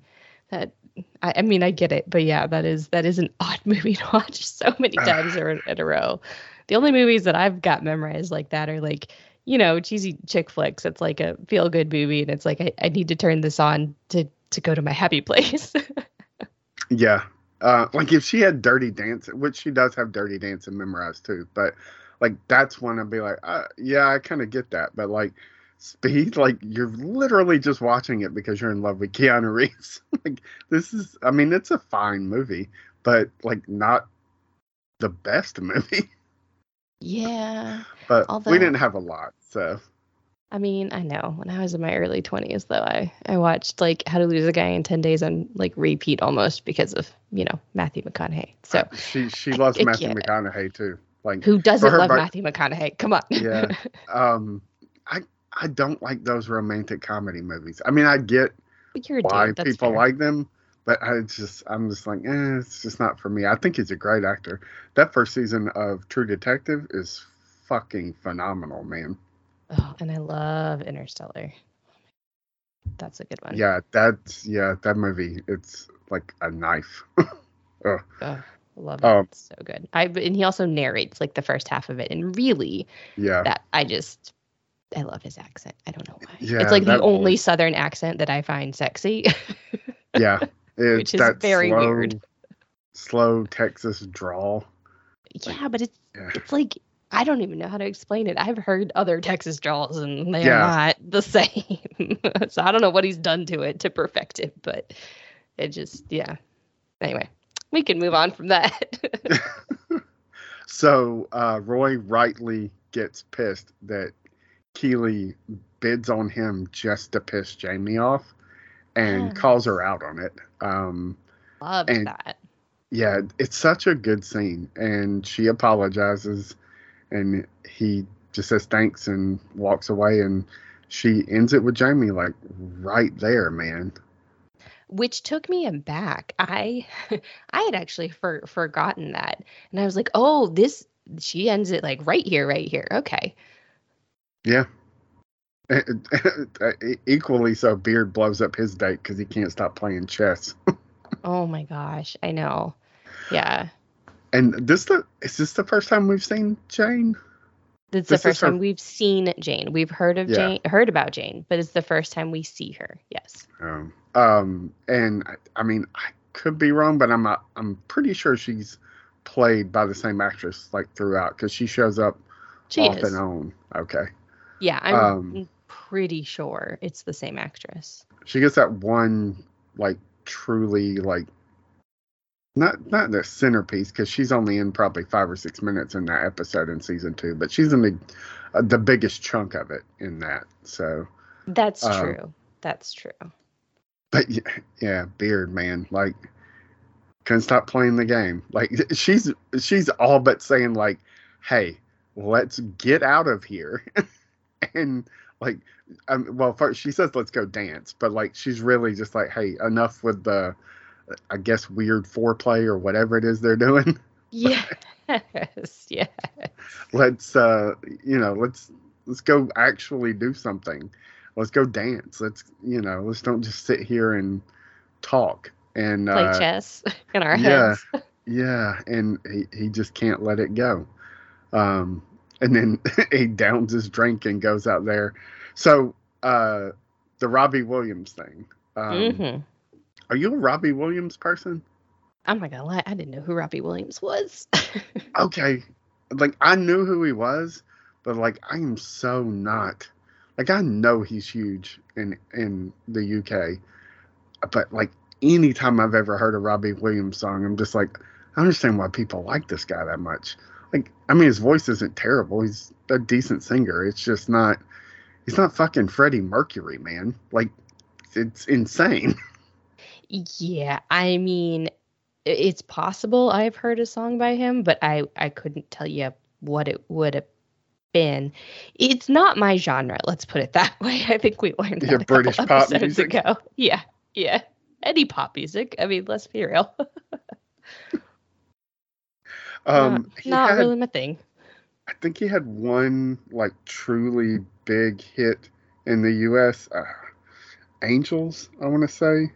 That I, I mean, I get it, but yeah, that is that is an odd movie to watch so many times in, in a row. The only movies that I've got memorized like that are like, you know, cheesy chick flicks. It's like a feel good movie, and it's like I, I need to turn this on to to go to my happy place.
Yeah. Uh, like if she had Dirty Dancing, which she does have Dirty dance Dancing memorized too, but like that's when I'd be like, uh, yeah, I kind of get that. But like Speed, like you're literally just watching it because you're in love with Keanu Reeves. like this is, I mean, it's a fine movie, but like not the best movie.
yeah.
but
Although-
we didn't have a lot, so
I mean, I know when I was in my early 20s, though, I, I watched like How to Lose a Guy in 10 Days on like repeat almost because of, you know, Matthew McConaughey. So
she she loves
I
Matthew. McConaughey too. Like
who doesn't love Matthew McConaughey? Come on.
Yeah. um, I I don't like those romantic comedy movies. I mean, I get why
dude.
People
fair.
like them, but I just I'm just like, eh, it's just not for me. I think he's a great actor. That first season of True Detective is fucking phenomenal, man.
Oh, and I love Interstellar. That's a good one.
Yeah, that's yeah, that movie. It's like a knife.
Oh, I love it.
Um,
It's so good. I and he also narrates like the first half of it, and really,
yeah,
that I just I love his accent. I don't know why.
Yeah,
it's like the only
voice.
Southern accent that I find sexy.
yeah. It's
Which is very
slow,
weird.
Slow Texas drawl.
yeah, but it's
Yeah.
it's like I don't even know how to explain it. I've heard other Texas draws and they're
Yeah.
not the same. so I don't know what he's done to it to perfect it, but it just yeah. Anyway, we can move on from that.
So uh, Roy rightly gets pissed that Keeley bids on him just to piss Jamie off and calls her out on it. Um,
Love
And-
that.
yeah, it's such a good scene. And she apologizes and he just says thanks and walks away. And she ends it with Jamie, like right there, man.
which took me aback. I I had actually for, forgotten that, and I was like, "Oh, this." She ends it like right here, right here. Okay.
Yeah. Equally so, Beard blows up his date because he can't stop playing chess.
Oh my gosh, I know. Yeah,
And this the is this the first time we've seen Jane?
it's
This
the first
her-
time we've seen Jane. We've heard of
Yeah.
Jane, heard about Jane, but it's the first time we see her. Yes.
Um, um, and I, I mean, I could be wrong, but I'm not, I'm pretty sure she's played by the same actress like throughout because she shows up
She
off
is.
and on. Okay,
Yeah, I'm
Um,
pretty sure it's the same actress.
she gets that one like truly like not not the centerpiece because she's only in probably five or six minutes in that episode in season two, but she's in the uh, the biggest chunk of it in that. So,
That's
Um,
true. That's true.
but yeah, yeah, Beard man, like couldn't stop playing the game. Like she's she's all but saying like, "Hey, let's get out of here," and like, um, well, first she says, "Let's go dance," but like she's really just like, "Hey, enough with the." I guess weird foreplay or whatever it is they're doing.
Yes. yes.
let's uh you know let's let's go actually do something let's go dance let's you know let's don't just sit here and talk and
Play
uh,
chess in our
yeah.
heads.
yeah and he, he just can't let it go um and then he downs his drink and goes out there so uh the robbie williams thing um
hmm
are you a robbie williams person?
I'm not gonna lie, I didn't know who Robbie Williams was.
okay. Like i knew who he was but like i am so not. Like i know he's huge in in the uk but like anytime i've ever heard a robbie williams song i'm just like i understand why people like this guy that much. Like i mean his voice isn't terrible. He's a decent singer. It's just not he's not fucking freddie mercury man. Like it's insane
Yeah, I mean, it's possible I've heard a song by him, but I I couldn't tell you what it would have been. It's not my genre. Let's put it that way. I think we learned that
Your
a couple
British pop
episodes
music?
ago. Yeah, yeah. Any pop music. I mean, let's be real.
Um,
not not
had,
really my thing.
I think he had one like truly big hit in the U.S. Uh, Angels, I want to say,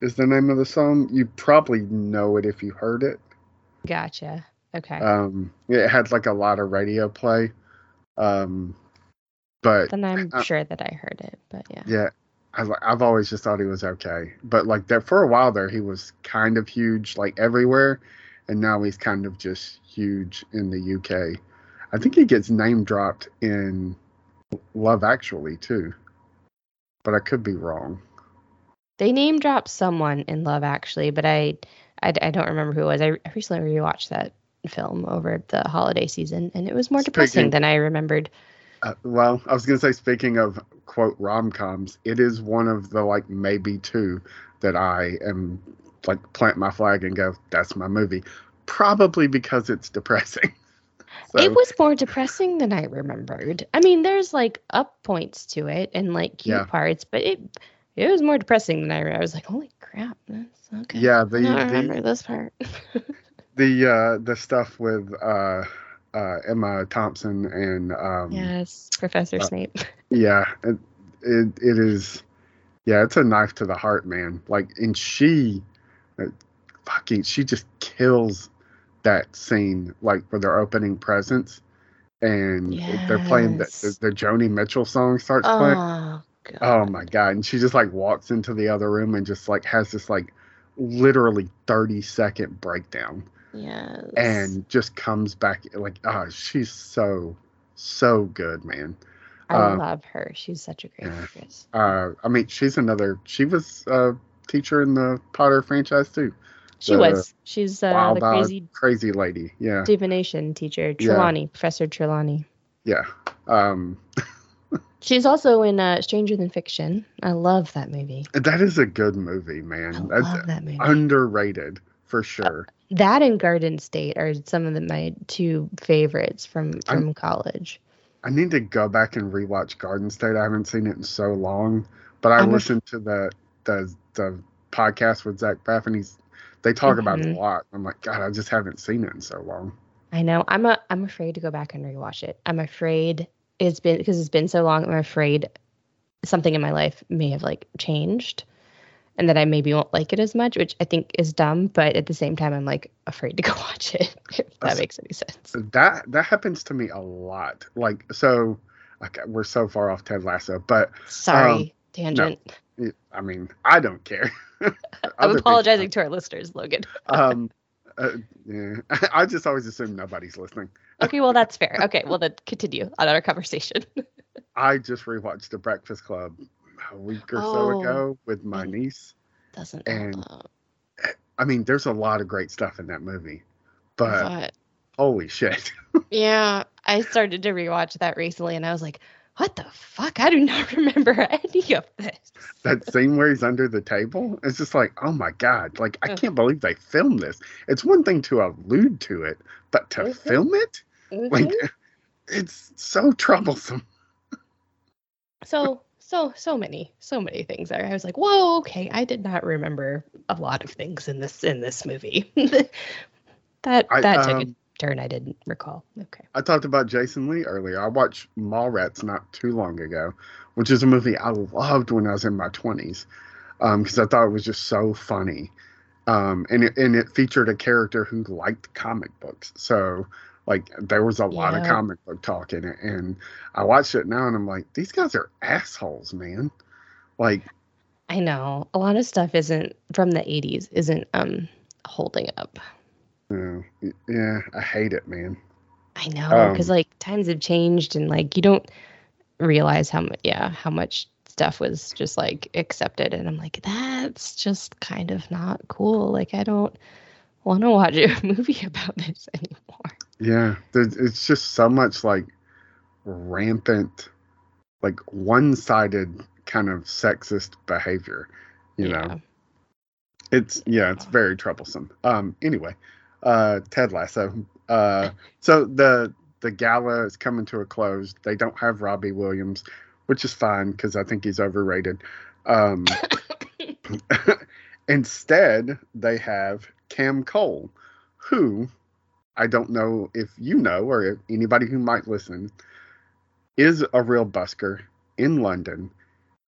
is the name of the song. You probably know it if you heard it.
Gotcha. Okay.
Um, it had like a lot of radio play. Um, but
then I'm
uh,
sure that I heard it, but yeah.
yeah, I, I've always just thought he was okay. But like that for a while there, he was kind of huge, like everywhere, and now he's kind of just huge in the UK. I think he gets name dropped in Love Actually too, but I could be wrong.
They name dropped someone in Love Actually, but I, I, I don't remember who it was. I I recently rewatched that film over the holiday season, and it was more depressing than I remembered.
Uh, well, I was gonna say, speaking of quote rom coms, it is one of the like maybe two that I am like plant my flag and go, that's my movie. Probably because it's depressing. So,
it was more depressing than I remembered. I mean, there's like up points to it and like cute
Yeah.
parts, but it it was more depressing than I remember. I was like, holy crap, that's okay.
yeah, the
I
the
remember this part.
the uh, the stuff with uh, uh, Emma Thompson and um,
yes, Professor
uh,
Snape.
yeah, it, it it is. Yeah, it's a knife to the heart, man. Like, and she, uh, fucking, she just kills that scene, like for their opening presents, and they're playing the, the the Joni Mitchell song starts playing.
Oh god.
Oh my god! And she just like walks into the other room and just like has this like literally thirty second breakdown,
Yes.
and just comes back like, ah, she's so so good, man.
I
uh,
love her. She's such a great
yeah.
actress.
Uh, I mean, she's another. She was a teacher in the Potter franchise too.
She
the
was. She's uh, the
Wild eyed,
crazy
crazy lady. Yeah,
divination teacher,
Yeah.
Trelawney, Professor Trelawney.
yeah. Um,
She's also in uh, Stranger Than Fiction. I love that movie.
that is a good movie,
I
man. That's
love that movie.
underrated for sure.
that and Garden State are some of the, my two favorites from from college.
I need to go back and rewatch Garden State. I haven't seen it in so long, but I
I'm a-
listened to the the the podcast with Zach Braff, and he's they talk about it a
Mhm.
lot. I'm like, God, I just haven't seen it in so long.
I know. I'm a I'm afraid to go back and rewatch it. I'm afraid it's been because it's been so long. I'm afraid something in my life may have like changed, and that I maybe won't like it as much, which I think is dumb. But at the same time, I'm like afraid to go watch it. If that makes any sense.
That that happens to me a lot. Like so, okay, we're so far off Ted Lasso, but
Sorry, tangent.
it- I mean, I don't care.
I'm apologizing to our listeners, Logan.
Um, uh, yeah, I just always assume nobody's listening.
Okay, well that's fair. Okay, well then continue on our conversation.
I just rewatched The Breakfast Club a week or so
Oh.
ago with my niece.
Doesn't
And-
up.
I mean, there's a lot of great stuff in that movie, but
But
holy shit.
yeah, I started to rewatch that recently, and I was like, "What the fuck? I do not remember any of this."
that scene where he's under the table it's just like oh my god like i can't believe they filmed this it's one thing to allude to it but to
Mhm.
film it like
Mhm.
it's so troublesome
so so so many so many things there. I was like, "Whoa, okay, I did not remember a lot of things in this in this movie." that
I,
that took
um,
a turn I didn't recall. Okay.
i talked about jason lee earlier i watched mallrats not too long ago which is a movie i loved when i was in my 20s because i thought it was just so funny um, and, it, and it featured a character who liked comic books so like there was a lot of comic book talk in it and i watched it now and i'm like these guys are assholes man like
I know a lot of stuff isn't from the 80s isn't um holding up.
know, yeah i hate it man
I know because
Um,
like times have changed and like you don't realize how much yeah how much stuff was just like accepted and I'm like that's just kind of not cool. Like I don't want to watch a movie about this anymore.
Yeah there's, it's just so much like rampant like one-sided kind of sexist behavior you
yeah.
know It's yeah, it's very troublesome. Um, anyway, uh, Ted Lasso. Uh, so the the gala is coming to a close. They don't have Robbie Williams, which is fine because I think he's overrated. Um, instead, they have Cam Cole, who I don't know if you know or if anybody who might listen is a real busker in London.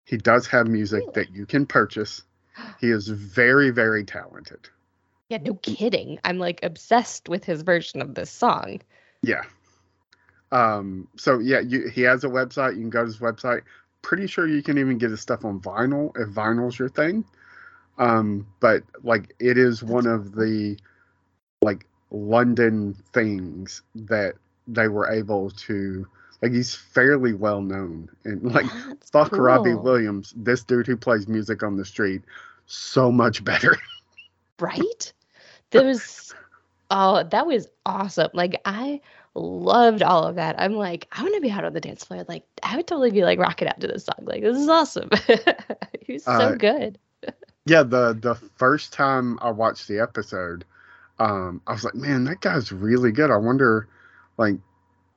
He does have music
Really?
that you can purchase. He is very, very talented.
Yeah, no kidding. I'm like obsessed with his version of this song.
Yeah. Um, so yeah, you, he has a website. You can go to his website. Pretty sure you can even get his stuff on vinyl if vinyl's your thing. Um, but like it is one of the like London things that they were able to like he's fairly well known and like
That's
fuck Robbie. Williams, this dude who plays music on the street, so much better.
right? There was oh, that was awesome. Like I loved all of that. I'm like, I want to be out on the dance floor. Like I would totally be like rocking out to this song. Like this is awesome. he was so
Uh,
good.
Yeah, the the first time I watched the episode, um, I was like, man, that guy's really good. I wonder, like,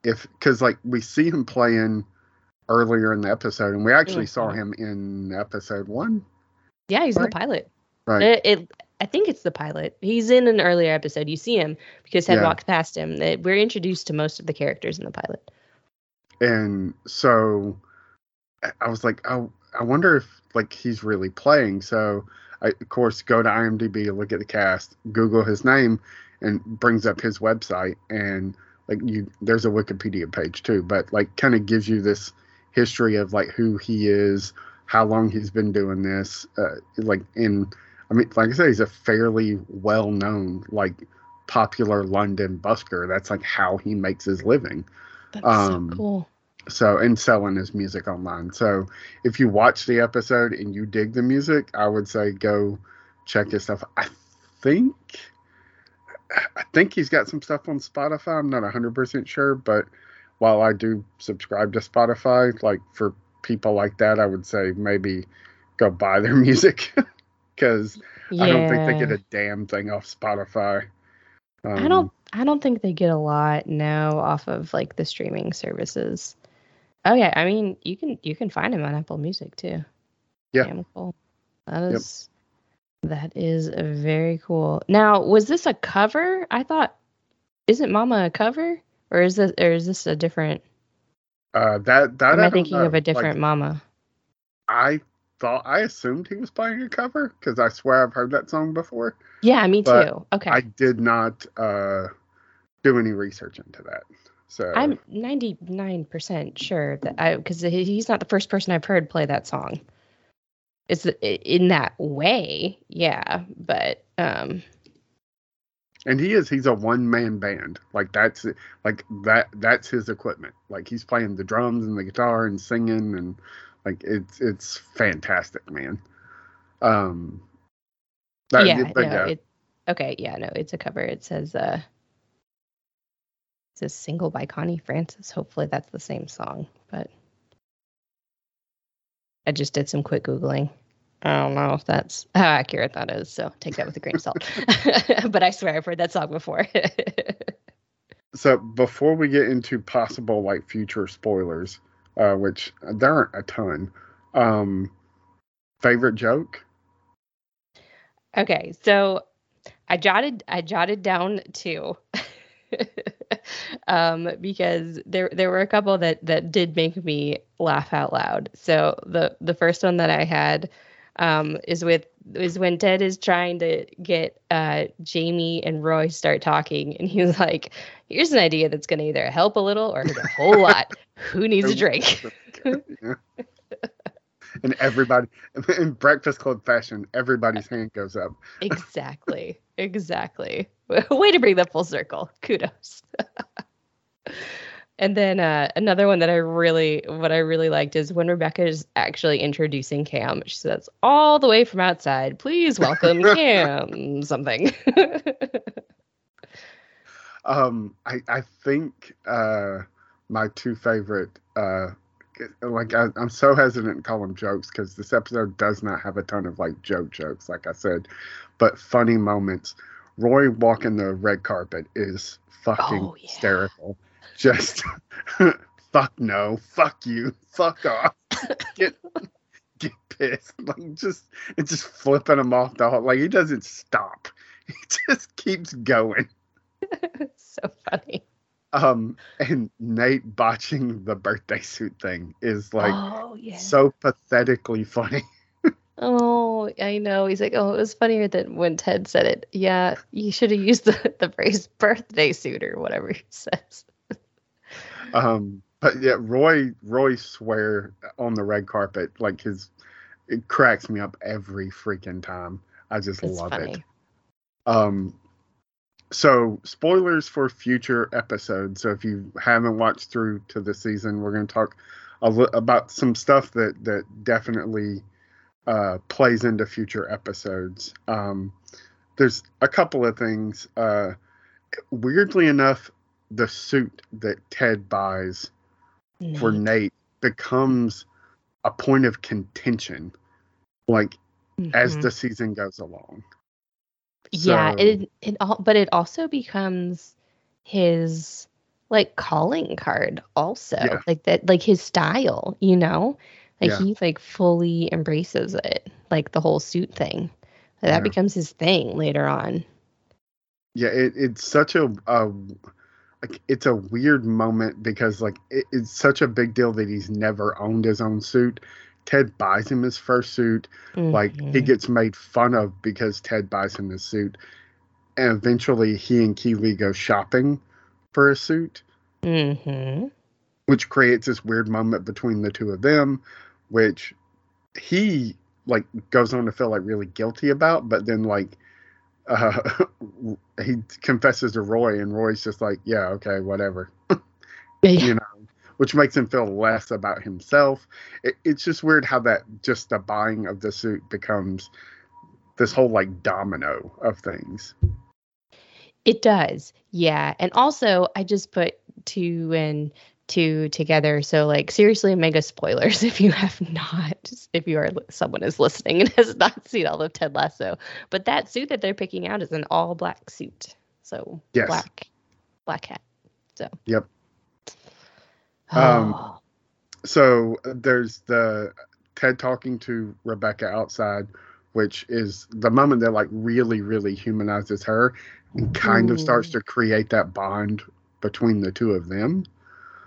if because like we see him playing earlier in the episode, and we actually saw
Mhm.
him in episode one,
Yeah, he's in the pilot.
right?
It, it I think it's the pilot. He's in an earlier episode. You see him because Ted
Yeah.
walks past him. That We're introduced to most of the characters in the pilot.
and so I- I was like, oh, I wonder if like he's really playing. So I of course go to IMDb, look at the cast, Google his name, and brings up his website, and like you, there's a Wikipedia page too, but like kind of gives you this history of like who he is, how long he's been doing this, uh, like in. I mean, like I said, he's a fairly well-known, like popular London busker. That's like how he makes his living
That's
Um,
so cool.
So and selling his music online so if you watch the episode and you dig the music i would say go check his stuff i think i think he's got some stuff on spotify i'm not 100% sure but while i do subscribe to spotify like for people like that i would say maybe go buy their music because
Yeah.
i don't think they get a damn thing off spotify um,
I don't. I don't think they get a lot now off of like the streaming services. Oh yeah, I mean you can you can find him on Apple Music too.
Yeah.
Damn cool. That is that is very cool. Now, was this a cover? I thought isn't Mama a cover? Or is this or is this a different
uh, that that
am
I
I thinking
know.
of a
Like,
different Mama?
I thought I assumed he was playing a cover because I swear I've heard that song before.
Yeah, me
but
too. Okay.
I did not uh, do any research into that. So
I'm 99% sure that I because he's not the first person I've heard play that song. It's in that way, yeah, but um
and he is he's a one man band. Like that's like that that's his equipment. Like he's playing the drums and the guitar and singing and like it's it's fantastic, man. Um that-
yeah,
but
no, it okay, yeah, no, it's a cover. It says uh it says single by Connie Francis. Hopefully that's the same song, but I just did some quick googling. I don't know if that's how accurate that is, so take that with a grain of salt. but I swear I've heard that song before.
so before we get into possible like future spoilers, uh, which there aren't a ton, um, favorite joke?
Okay, so I jotted I jotted down two. um because there there were a couple that that did make me laugh out loud. So the the first one that I had um is with is when Ted is trying to get uh Jamie and Roy start talking and he's like here's an idea that's going to either help a little or hurt a whole lot. Who needs a drink?
And everybody in Breakfast Club fashion, everybody's hand goes up.
exactly exactly way to bring that full circle. Kudos. And then uh, another one that i really what i really liked is when rebecca is actually introducing cam. She says all the way from outside please welcome cam something.
Um, I I think uh, my two favorite uh, like I, I'm so hesitant to call them jokes because this episode does not have a ton of like joke jokes, like I said, but funny moments. Roy walking the red carpet is fucking
Oh, yeah.
hysterical. Just fuck no, fuck you, fuck off, get get pissed, like just it's just flipping him off the whole like he doesn't stop, he just keeps going.
so funny.
Um, and Nate botching the birthday suit thing is like
oh yeah.
so pathetically funny.
Oh, I know. He's like, oh, it was funnier than when Ted said it. Yeah, you should have used the the phrase birthday suit or whatever he says.
Um, but yeah, Roy Roy swear on the red carpet like his it cracks me up every freaking time. I just
It's
love
funny.
it. Um, so spoilers for future episodes. So if you haven't watched through to the season, we're going to talk a li- about some stuff that that definitely uh, plays into future episodes. Um, there's a couple of things. Uh, weirdly enough, the suit that Ted buys for
Nate.
Nate becomes a point of contention, like as
Mhm.
the season goes along.
yeah,
so-
it it all, but it also becomes his like calling card also
Yeah.
like that like his style you know like
Yeah.
he like fully embraces it like the whole suit thing that
Yeah.
becomes his thing later on
Yeah, it, it's such a, a like it's a weird moment because like it, it's such a big deal that he's never owned his own suit. Ted buys him his first suit. Like he
Mhm.
gets made fun of because Ted buys him his suit, and eventually he and Keeley go shopping for a suit,
Mhm.
which creates this weird moment between the two of them, which he like goes on to feel like really guilty about, but then like uh he confesses to Roy and Roy's just like, yeah, okay, whatever.
yeah
You know, which makes him feel less about himself. It, it's just weird how that just the buying of the suit becomes this whole like domino of things.
It does. Yeah. And also, I just put two and two together. So, like, seriously, mega spoilers if you have not, if you are someone is listening and has not seen all of Ted Lasso. But that suit that they're picking out is an all black suit. So,
Yes.
black, black hat. So,
Yep. Um,
Oh,
So there's the Ted talking to Rebecca outside, which is the moment that like really, really humanizes her and kind of starts to create that bond between the two of them.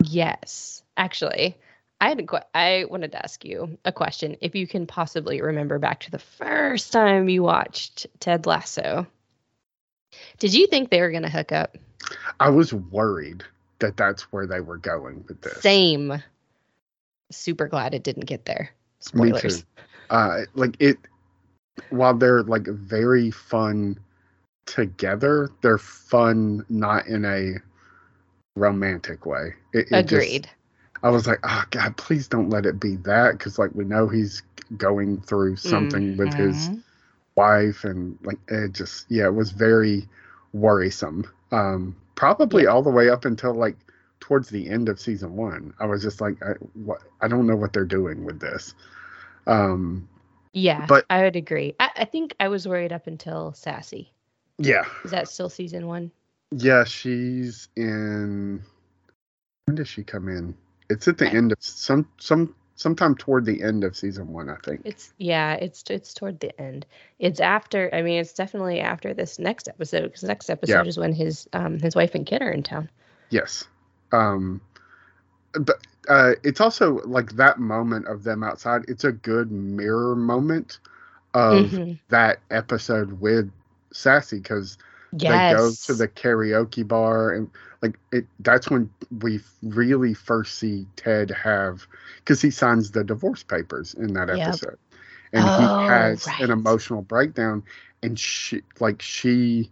Yes. Actually, I had a que- I wanted to ask you a question. If you can possibly remember back to the first time you watched Ted Lasso, did you think they were going to hook up?
I was worried that that's where they were going with this.
Same. Super glad it didn't get there.
Me
Spoilers.
too. Uh, like it, while they're like very fun together, they're fun not in a romantic way. It, it just-
Agreed.
I was like, oh God, please don't let it be that because like we know he's going through something with his
Mhm.
wife and like it just yeah, it was very worrisome. Um, probably
Yeah.
all the way up until like towards the end of season one. I was just like, I, what, I don't know what they're doing with this. Um,
Yeah,
But-
I would agree. I, I think I was worried up until Sassy.
yeah,
Is that still season one?
Yeah, she's in. When does she come in? It's at the end of some some sometime toward the end of season one, I think.
It's yeah, it's it's toward the end. It's after. I mean, it's definitely after this next episode because next episode is when his um his wife and kid are in town.
Yes. Um but uh it's also like that moment of them outside, it's a good mirror moment of
Mhm.
that episode with Sassy because
Yes.
they go to the karaoke bar and like it that's when we really first see Ted have because he signs the divorce papers in that
Yep.
episode. And
Oh,
he has
right.
an emotional breakdown and she like she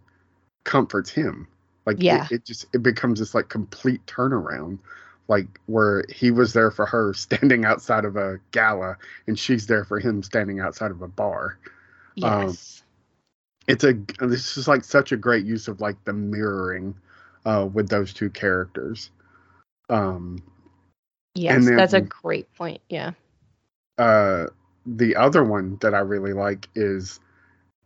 comforts him. Like it-
Yeah.
it, just it becomes this like complete turnaround. Like where he was there for her standing outside of a gala and she's there for him standing outside of a bar um,
yes.
It's a this is like such a great use of like the mirroring uh with those two characters um
Yes,
then-
that's a great point. Yeah.
Uh, the other one that I really like is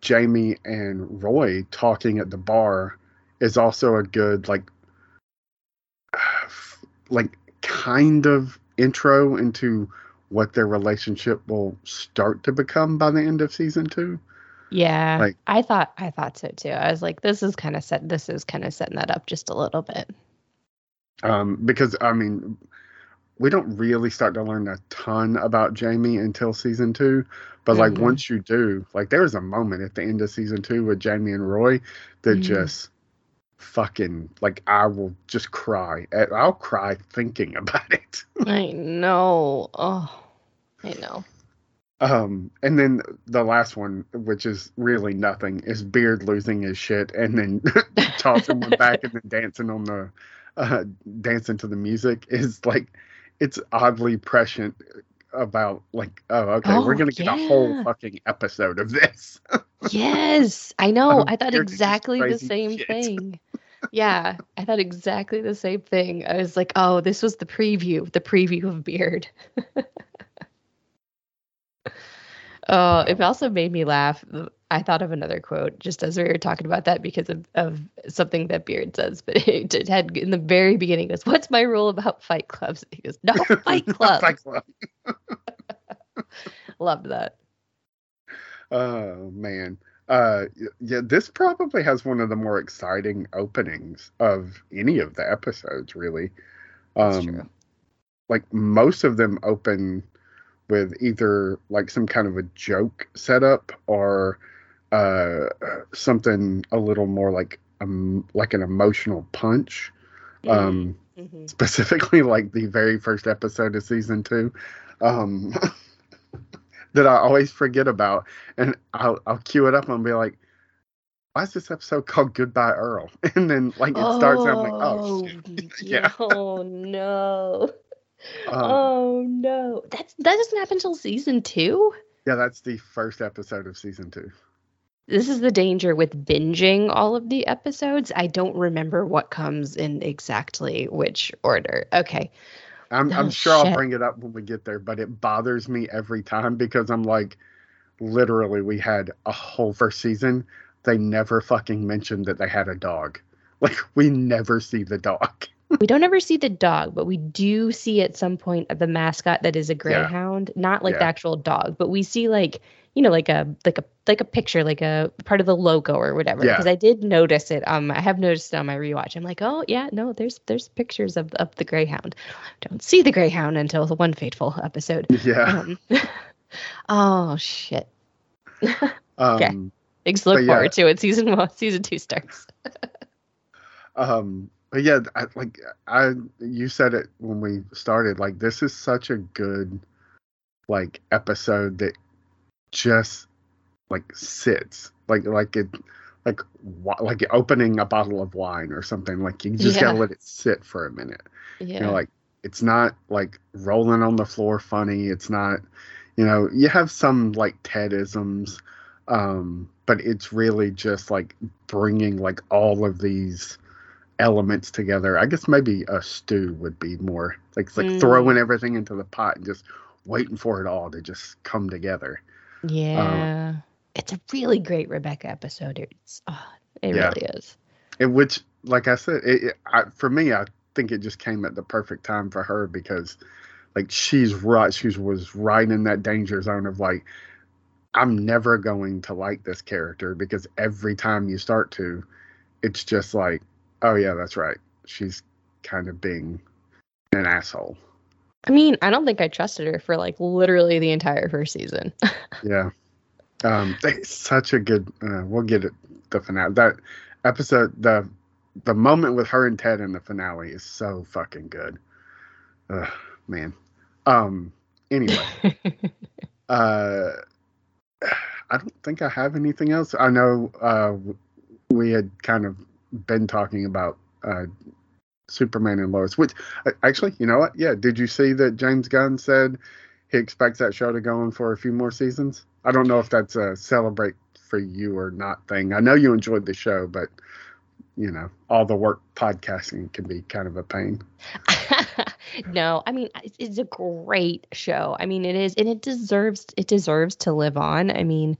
Jamie and Roy talking at the bar is also a good like like kind of intro into what their relationship will start to become by the end of season two.
Yeah.
Like-
I thought I thought so too. I was like, this is kind of set this is kind of setting that up just a little bit.
Um, because I mean, we don't really start to learn a ton about Jamie until season two. But like
Mhm.
once you do, like there's a moment at the end of season two with Jamie and Roy that
Mhm.
just fucking like I will just cry. Uh, I'll cry thinking about it.
I know. Oh, I know.
Um, and then the last one, which is really nothing, is Beard losing his shit and then tossing one back and then dancing on the uh, dancing to the music is like it's oddly prescient about like oh okay we're
Oh,
gonna get a whole fucking episode of this.
Yes, I know.
Um,
I thought
Beard is just
exactly the same
shit.
thing. Yeah, I thought exactly the same thing. I was like, oh, this was the preview, the preview of Beard. Oh, it also made me laugh. I thought of another quote just as we were talking about that because of, of something that Beard says, but it, it had in the very beginning goes, What's my rule about fight clubs? He goes, No, fight club.
Fight Club.
Loved that.
Oh man. Uh yeah, this probably has one of the more exciting openings of any of the episodes, really.
That's
Um
true.
like most of them open with either like some kind of a joke setup or uh something a little more like um like an emotional punch. Um
Mhm.
specifically like the very first episode of season two um that i always forget about and i'll, I'll cue it up and be like why is this episode called goodbye earl and then like it starts and i'm like oh shit. yeah.
Oh no.
Um,
oh no. That's that doesn't happen until season two.
yeah that's the first episode of season two
This is the danger with binging all of the episodes. I don't remember what comes in exactly which order. Okay.
i'm, I'm
Oh,
sure i'll bring it up when we get there but it bothers me every time because i'm like literally we had a whole first season they never fucking mentioned that they had a dog like we never see the dog
We don't ever see the dog, but we do see at some point the mascot that is a greyhound, not like the actual dog, but we see like you know like a like a like a picture, like a part of the logo or whatever.
Yeah.
Because I did notice it. Um, I have noticed it on my rewatch. I'm like, oh yeah, no, there's there's pictures of of the greyhound. Don't see the greyhound until the one fateful episode.
yeah
Um, oh shit.
um
Things to look
yeah.
forward to it. season one, season two starts.
um but yeah I, like i you said it when we started like this is such a good like episode that just like sits. Like like it like like opening a bottle of wine or something like you just gotta let it sit for a minute.
Yeah.
you know like it's not like rolling on the floor funny. It's not you know you have some like tedisms um but it's really just like bringing like all of these elements together i guess maybe a stew would be more like it's like
Mm.
throwing everything into the pot and just waiting for it all to just come together
Yeah. it's a really great Rebecca episode. It's oh, it
Yeah.
really is.
in which like i said it, it, I, for me i think it just came at the perfect time for her because like she's right she was right in that danger zone of like i'm never going to like this character because every time you start to it's just like oh yeah that's right. She's kind of being an asshole.
I mean, I don't think I trusted her for like literally the entire first season.
yeah. Um such a good uh, we'll get it the finale. That episode the the moment with her and ted in the finale is so fucking good. Ugh, man. Um anyway. Uh i don't think i have anything else. I know uh we had kind of been talking about uh superman and lois which uh, actually you know what yeah did you see that james gunn said he expects that show to go on for a few more seasons i don't know if that's a celebrate for you or not thing i know you enjoyed the show but you know all the work podcasting can be kind of a pain
no, I mean it's a great show. I mean it is, and it deserves it deserves to live on. I mean,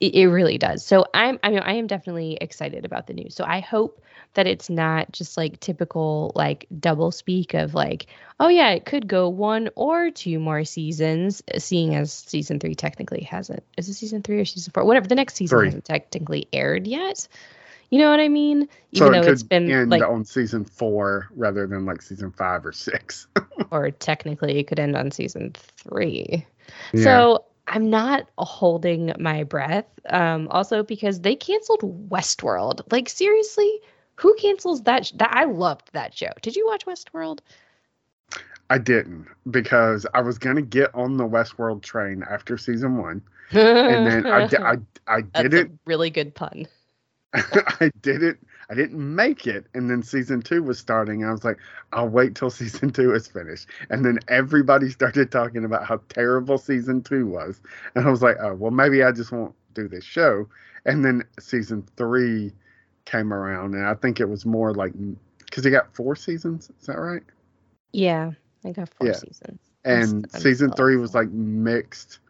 it, it really does. So I'm I mean I am definitely excited about the news. So I hope that it's not just like typical like double speak of like oh yeah it could go one or two more seasons uh, seeing as season three technically hasn't is it season three or season four whatever the next season three. hasn't technically aired yet you know what I mean?
Even so it though it's been end like on season four rather than like season five or six.
or technically it could end on season three. Yeah. So I'm not holding my breath. Um, also because they canceled Westworld. Like seriously, who cancels that? Sh- that I loved that show. Did you watch Westworld?
I didn't because I was gonna get on the Westworld train after season one, and then I, I, I didn't.
really good pun.
I didn't I didn't make it. And then season two was starting. I was like, I'll wait till season two is finished. And then everybody started talking about how terrible season two was. And I was like, oh well maybe I just won't do this show. And then season three came around and I think it was more like because he got four seasons, is that right?
Yeah, I got four yeah. seasons.
And season three was like mixed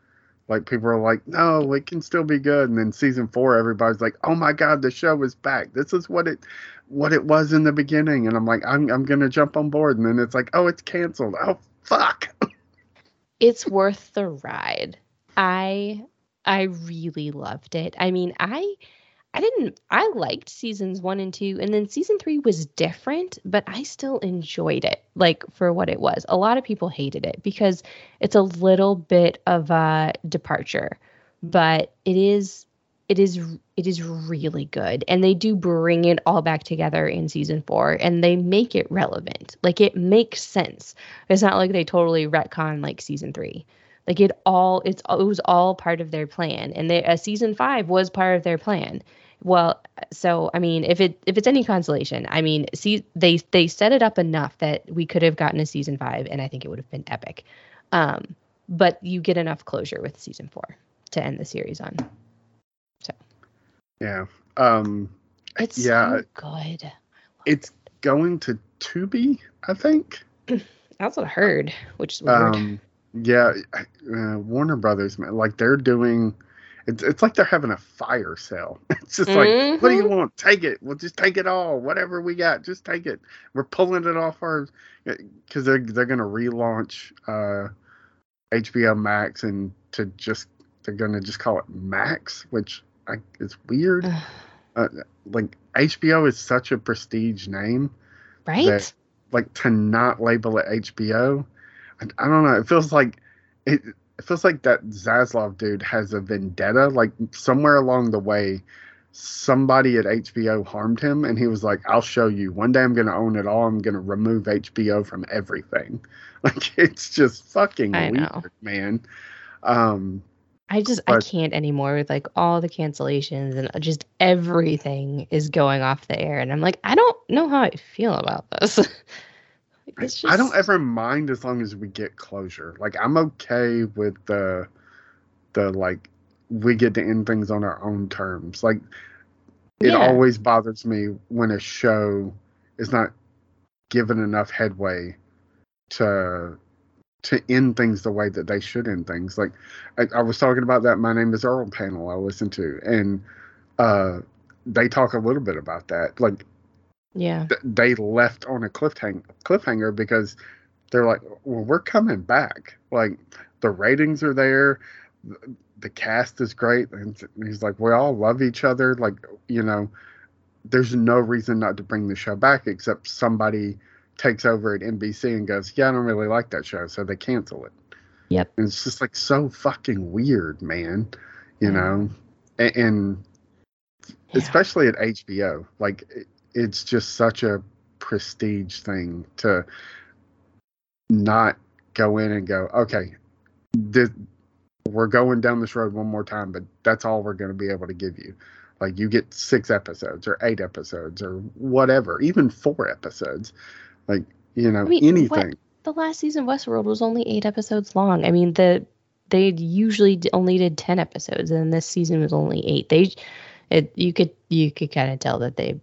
like people are like, no, it can still be good. And then season four, everybody's like, oh my god, the show is back. This is what it what it was in the beginning. And I'm like, I'm I'm gonna jump on board. And then it's like, oh, it's canceled. Oh fuck.
it's worth the ride. I I really loved it. I mean, I I didn't I liked seasons 1 and 2 and then season 3 was different, but I still enjoyed it like for what it was. A lot of people hated it because it's a little bit of a departure, but it is it is it is really good and they do bring it all back together in season 4 and they make it relevant. Like it makes sense. It's not like they totally retcon like season 3 like it all it's it was all part of their plan and they, uh, season 5 was part of their plan well, so I mean, if it if it's any consolation, I mean, see, they they set it up enough that we could have gotten a season five, and I think it would have been epic. Um, but you get enough closure with season four to end the series on. So.
Yeah. Um.
It's yeah. So good.
It's it. going to Tubi, I think.
That's what I heard, which is weird. Um,
yeah, uh, Warner Brothers, man, like they're doing it's, it's like they're having a fire sale. It's just like, mm-hmm. what do you mm-hmm. want? Take it. We'll just take it all. Whatever we got, just take it. We're pulling it off our because they're they're gonna relaunch uh, HBO Max and to just they're gonna just call it Max, which I, is weird. uh, like HBO is such a prestige name,
right? That,
like to not label it HBO, I, I don't know. It feels like it it feels like that Zaslav dude has a vendetta. Like somewhere along the way, somebody at HBO harmed him, and he was like, "I'll show you. One day I'm going to own it all. I'm going to remove HBO from everything." Like it's just fucking I weird, know. man. Um,
I just but, I can't anymore with like all the cancellations and just everything is going off the air, and I'm like, I don't know how I feel about this.
Just... I don't ever mind as long as we get closure. Like I'm okay with the the like we get to end things on our own terms. Like it yeah. always bothers me when a show is not given enough headway to to end things the way that they should end things. Like I, I was talking about that My Name is Earl panel I listened to and uh they talk a little bit about that. Like
yeah.
Th- they left on a cliffhang- cliffhanger because they're like, well, we're coming back. Like the ratings are there. The cast is great. And he's like, we all love each other. Like, you know, there's no reason not to bring the show back except somebody takes over at NBC and goes, yeah, I don't really like that show. So they cancel it.
Yep.
And it's just like so fucking weird, man. You know, and, and yeah. especially at HBO, like it's just such a prestige thing to not go in and go, okay, this, we're going down this road one more time, but that's all we're going to be able to give you. Like you get six episodes or eight episodes or whatever, even four episodes. Like, you know, I mean, anything. What,
the last season of Westworld was only eight episodes long. I mean, the they usually only did 10 episodes and this season was only eight. They, it, you could, you could kind of tell that they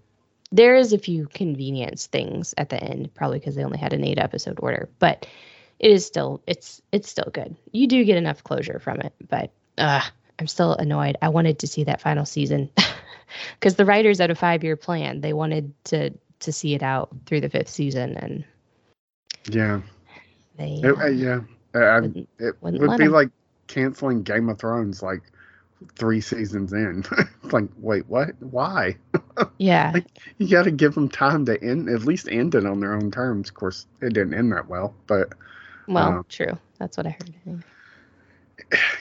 there is a few convenience things at the end, probably because they only had an eight episode order, but it is still it's it's still good. You do get enough closure from it, but uh, I'm still annoyed. I wanted to see that final season because the writers had a five year plan. They wanted to to see it out through the fifth season, and
Yeah.
they
It, uh, yeah. Uh, I- it
would be
would
let
be
'em.
like canceling Game of Thrones like three seasons in. like, wait, what? Why?
yeah,
like- You got to give them time to end, at least end it on their own terms. Of course, it didn't end that well, but
well,
uh,
true. That's what I heard.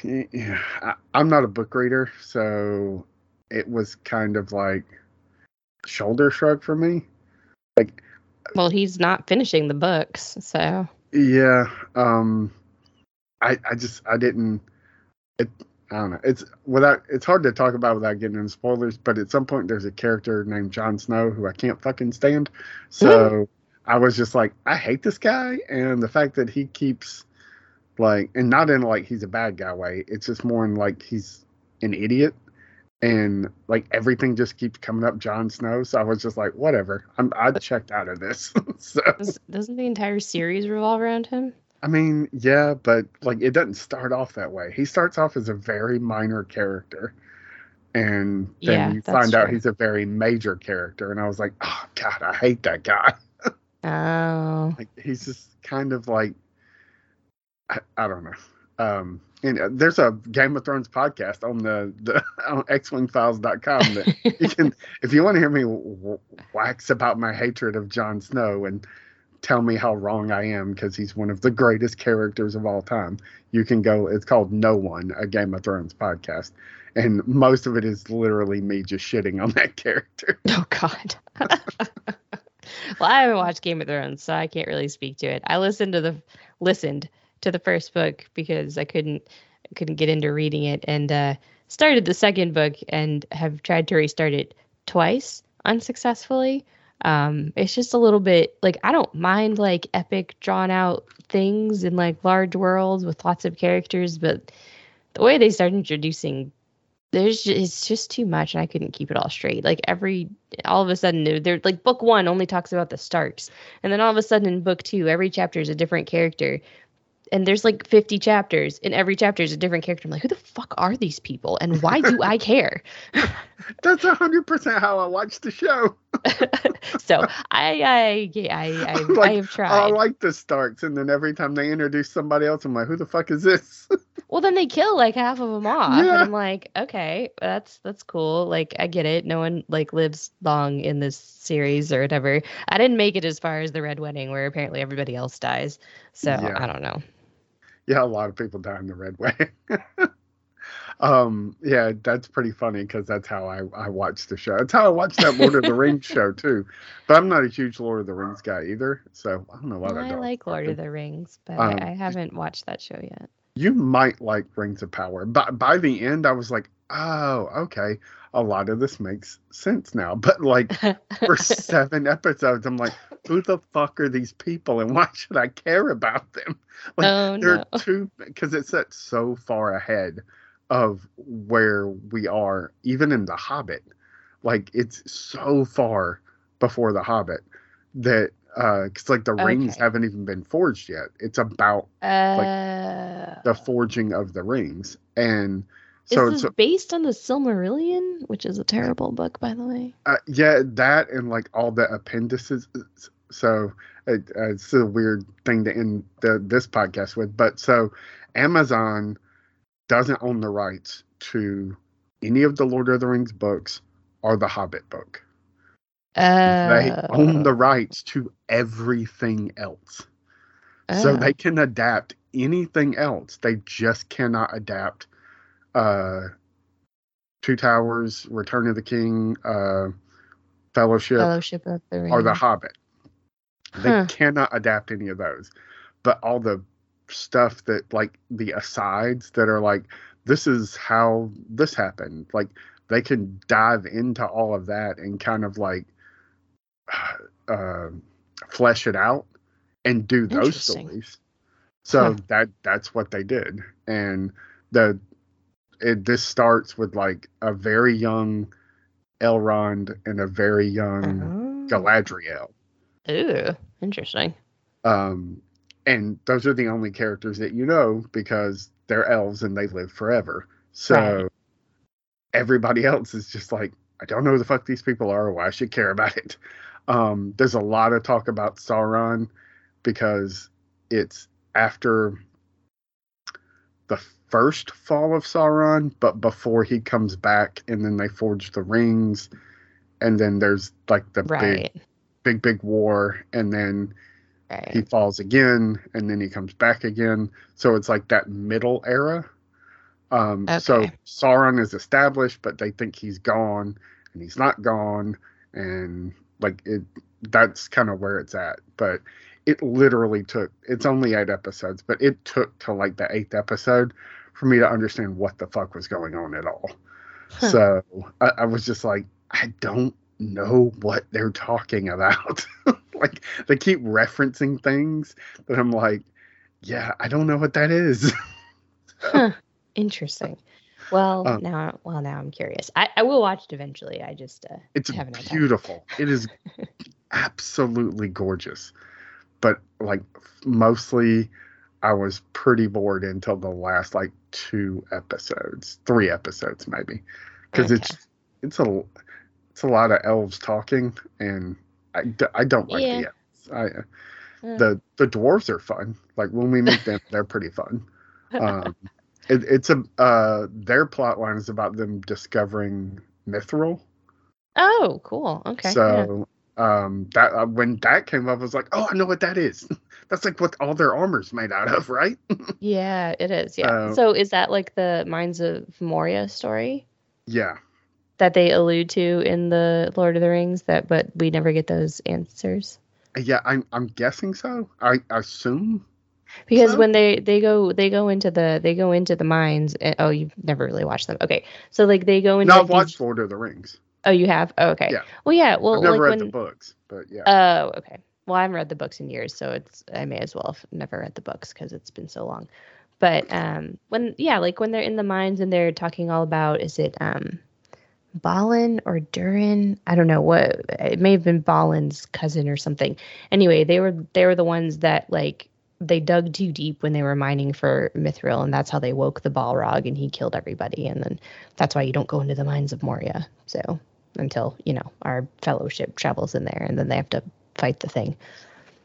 yeah, I, I'm not a book reader, so it was kind of like shoulder shrug for me. Like,
Well, he's not finishing the books, so
yeah, um, I I just I didn't. It I don't know. It's without. It's hard to talk about without getting into spoilers. But at some point, there's a character named Jon Snow who I can't fucking stand. So mm-hmm. I was just like, I hate this guy, and the fact that he keeps like, and not in like he's a bad guy way. It's just more in like he's an idiot, and like everything just keeps coming up Jon Snow. So I was just like, whatever. I'm I checked out of this. so
Does, doesn't the entire series revolve around him?
I mean, yeah, but like it doesn't start off that way. He starts off as a very minor character. And then
Yeah,
you find out he's a very major character. And I was like, oh, God, I hate that guy.
Oh,
Like, he's just kind of like, I, I don't know. Um, and uh, there's a Game of Thrones podcast on the, the on xwingfiles.com that you can, if you want to hear me w- wax about my hatred of Jon Snow and tell me how wrong I am because he's one of the greatest characters of all time, you can go. It's called No One, a Game of Thrones podcast, and most of it is literally me just shitting on that character.
oh God. well, I haven't watched Game of Thrones, so I can't really speak to it. I listened to the listened to the first book because I couldn't couldn't get into reading it, and uh, started the second book and have tried to restart it twice unsuccessfully. Um, it's just a little bit like I don't mind like epic drawn out things in like large worlds with lots of characters, but the way they start introducing there's just, it's just too much and I couldn't keep it all straight. Like every all of a sudden they're, they're like book 1 only talks about the Starks and then all of a sudden in book 2 every chapter is a different character. And there's like 50 chapters and every chapter is a different character. I'm like who the fuck are these people and why do I care?
That's hundred percent how I watch the show.
so I I yeah, I I,
Like,
I have tried I
like the Starks, and then every time they introduce somebody else, I'm like, who the fuck is this?
Well, then they kill like half of them off, and
Yeah.
I'm like, okay, that's that's cool. Like, I get it. No one like lives long in this series or whatever. I didn't make it as far as the Red Wedding, where apparently everybody else dies. So
Yeah.
I don't know.
Yeah, a lot of people die in the Red way. um, yeah, that's pretty funny because that's how I I watch the show. That's how I watch that Lord of the Rings show too. But I'm not a huge Lord of the Rings guy either, so I don't know why
I
dog's
like Lord of the Rings, but
Um,
I, I haven't watched that show yet.
you might like Rings of Power. But by the end, I was like, oh, okay, a lot of this makes sense now. But like for seven episodes, I'm like, who the fuck are these people, and why should I care about them? Like,
oh
they're
no.
too because it's set so far ahead of where we are, even in the Hobbit. Like it's so far before the Hobbit that because like the rings
Okay.
haven't even been forged yet. It's about
Uh,
the forging of the rings, and so
this
it's
based on the Silmarillion, which is a terrible book, by the way?
Uh, yeah, that and like all the appendices. So it, uh, it's a weird thing to end the, this podcast with. But so Amazon doesn't own the rights to any of the Lord of the Rings books or the Hobbit book.
Uh,
They own the rights to everything else. So
oh.
they can adapt anything else. They just cannot adapt uh Two Towers, Return of the King, uh Fellowship,
Fellowship of the Ring.
or The Hobbit. They
Huh.
cannot adapt any of those. But all the stuff that like the asides that are like this is how this happened. Like they can dive into all of that and kind of like uh, flesh it out and do those stories. So that that's what they did. And the it this starts with like a very young Elrond and a very young Galadriel.
Ooh, interesting.
Um, and those are the only characters that you know because they're elves and they live forever. So
Right.
everybody else is just like, I don't know who the fuck these people are or why I should care about it. Um, there's a lot of talk about Sauron because it's after the first fall of Sauron, but before he comes back, and then they forge the rings, and then there's like the big,
Right.
big, big war, and then
Right.
he falls again and then he comes back again so it's like that middle era um so sauron is established but they think he's gone and he's not gone and like it that's kind of where it's at but it literally took it's only eight episodes but it took to like the eighth episode for me to understand what the fuck was going on at all
Huh.
so I, I was just like i don't know what they're talking about like they keep referencing things that i'm like yeah i don't know what that is
Huh. Interesting. Well,
Um,
now, well, now I'm curious. I, I will watch it eventually. I just uh,
it's beautiful it is absolutely gorgeous but like mostly i was pretty bored until the last like two episodes three episodes maybe because
Okay.
it's it's a it's a lot of elves talking and I, I don't like
Yeah.
the elves I,
Uh,
the the dwarves are fun like when we meet them they're pretty fun um it, it's a uh their plot line is about them discovering mithril
oh, cool. Okay.
so um that uh, when that came up, I was like, oh, I know what that is. That's like what all their armor's made out of, right?
Yeah, it is. Yeah.
Uh,
so is that like the Mines of Moria story
yeah,
that they allude to in the Lord of the Rings? That, but we never get those answers
yeah. I'm I'm guessing so. I assume.
because
So?
when they they go they go into the they go into the mines. And, oh, you've never really watched them. Okay, so like they go into.
No, I've watched Lord of the Rings.
Oh, you have. Oh, okay.
Yeah.
Well, yeah. Well,
I've never
like
read
when.
the books, but yeah.
Oh, okay. Well, I haven't read the books in years, so it's I may as well have never read the books because it's been so long. But um, when yeah, like when they're in the mines and they're talking all about is it um, Balin or Durin? I don't know what it may have been Balin's cousin or something. Anyway, they were they were the ones that like they dug too deep when they were mining for mithril, and that's how they woke the Balrog and he killed everybody. And then that's why you don't go into the mines of Moria. So until you know our fellowship travels in there, and then they have to fight the thing.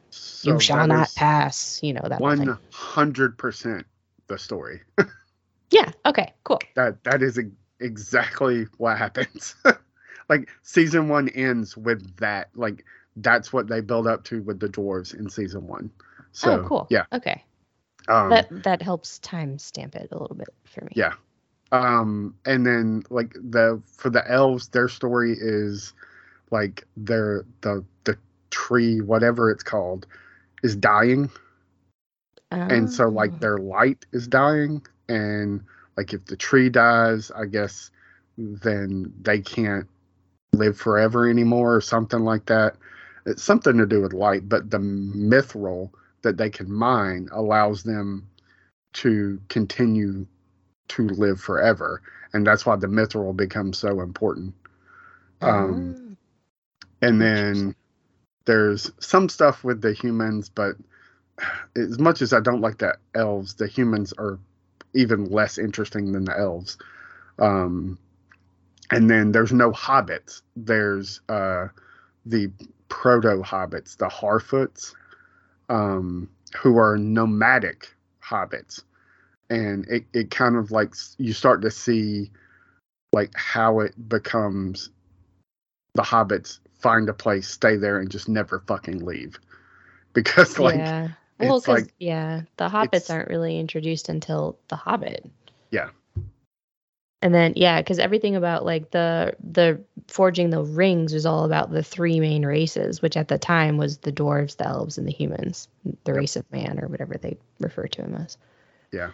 so
you shall not pass. You know that.
One hundred percent the story.
Yeah. Okay. Cool.
that that is exactly what happens. like season one ends with that. Like that's what they build up to with the dwarves in season one. So
oh, cool.
yeah.
Okay.
Um,
that that helps time stamp it a little bit for me.
Yeah. Um and then like the for the elves their story is like their the the tree whatever it's called is dying. And so
Oh.
like their light is dying. And like if the tree dies i guess then they can't live forever anymore or something like that. It's something to do with light but the mithril that they can mine allows them to continue to live forever and that's why the mithril becomes so important um and then there's some stuff with the humans, but as much as I don't like the elves, the humans are even less interesting than the elves. Um, and then there's no hobbits. There's uh, the proto hobbits, the Harfoots, um, who are nomadic hobbits. And it, it kind of like you start to see like how it becomes the hobbits find a place, stay there, and just never fucking leave. Because like
yeah. Well,
it's
because
like-
yeah, the hobbits
it's-
aren't really introduced until the Hobbit.
Yeah.
And then yeah, because everything about like the the forging the rings was all about the three main races, which at the time was the dwarves, the elves, and the humans, the
Yep.
race of man or whatever they refer to them as.
Yeah.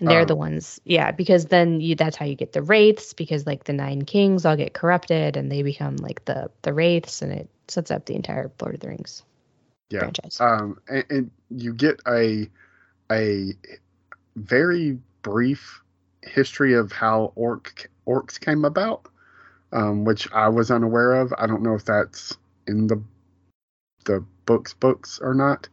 And they're
Um,
the ones, yeah, because then you that's how you get the wraiths, because like the nine kings all get corrupted and they become like the the wraiths, and it sets up the entire Lord of the Rings
Yeah.
franchise.
um, and, and you get a a very brief history of how orc orcs came about, um, which I was unaware of. I don't know if that's in the the books books or not.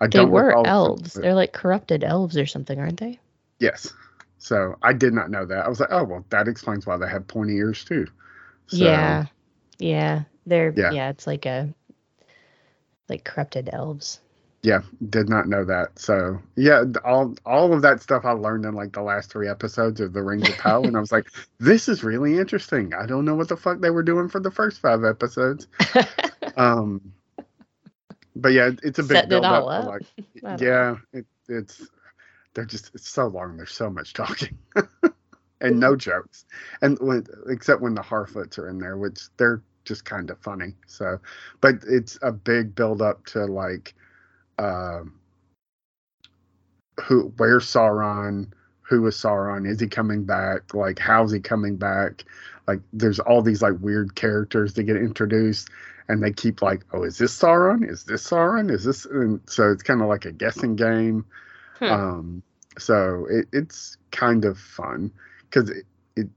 I
They
don't
were
recall if it-
elves. They're like corrupted elves or something, aren't they?
Yes. So I did not know that. I was like, oh well, that explains why they have pointy ears too. So,
yeah. Yeah. They're
Yeah.
yeah. it's like a like corrupted elves.
Yeah, did not know that. So yeah, all all of that stuff I learned in like the last three episodes of the Rings of Power, and I was like, this is really interesting. I don't know what the fuck they were doing for the first five episodes. Um, but yeah, it's a big
Setting it
build up.
up.
like, yeah, it, it's they're just it's so long. There's so much talking. And no jokes, and when, except when the Harfoots are in there, which they're just kind of funny. So, but it's a big build up to like, um, who, where's Sauron? Who is Sauron? Is he coming back? Like, how's he coming back? Like, there's all these like weird characters that get introduced, and they keep like, oh, is this Sauron? Is this Sauron? Is this? And so it's kind of like a guessing game.
Hmm.
Um, so it, it's kind of fun because it, it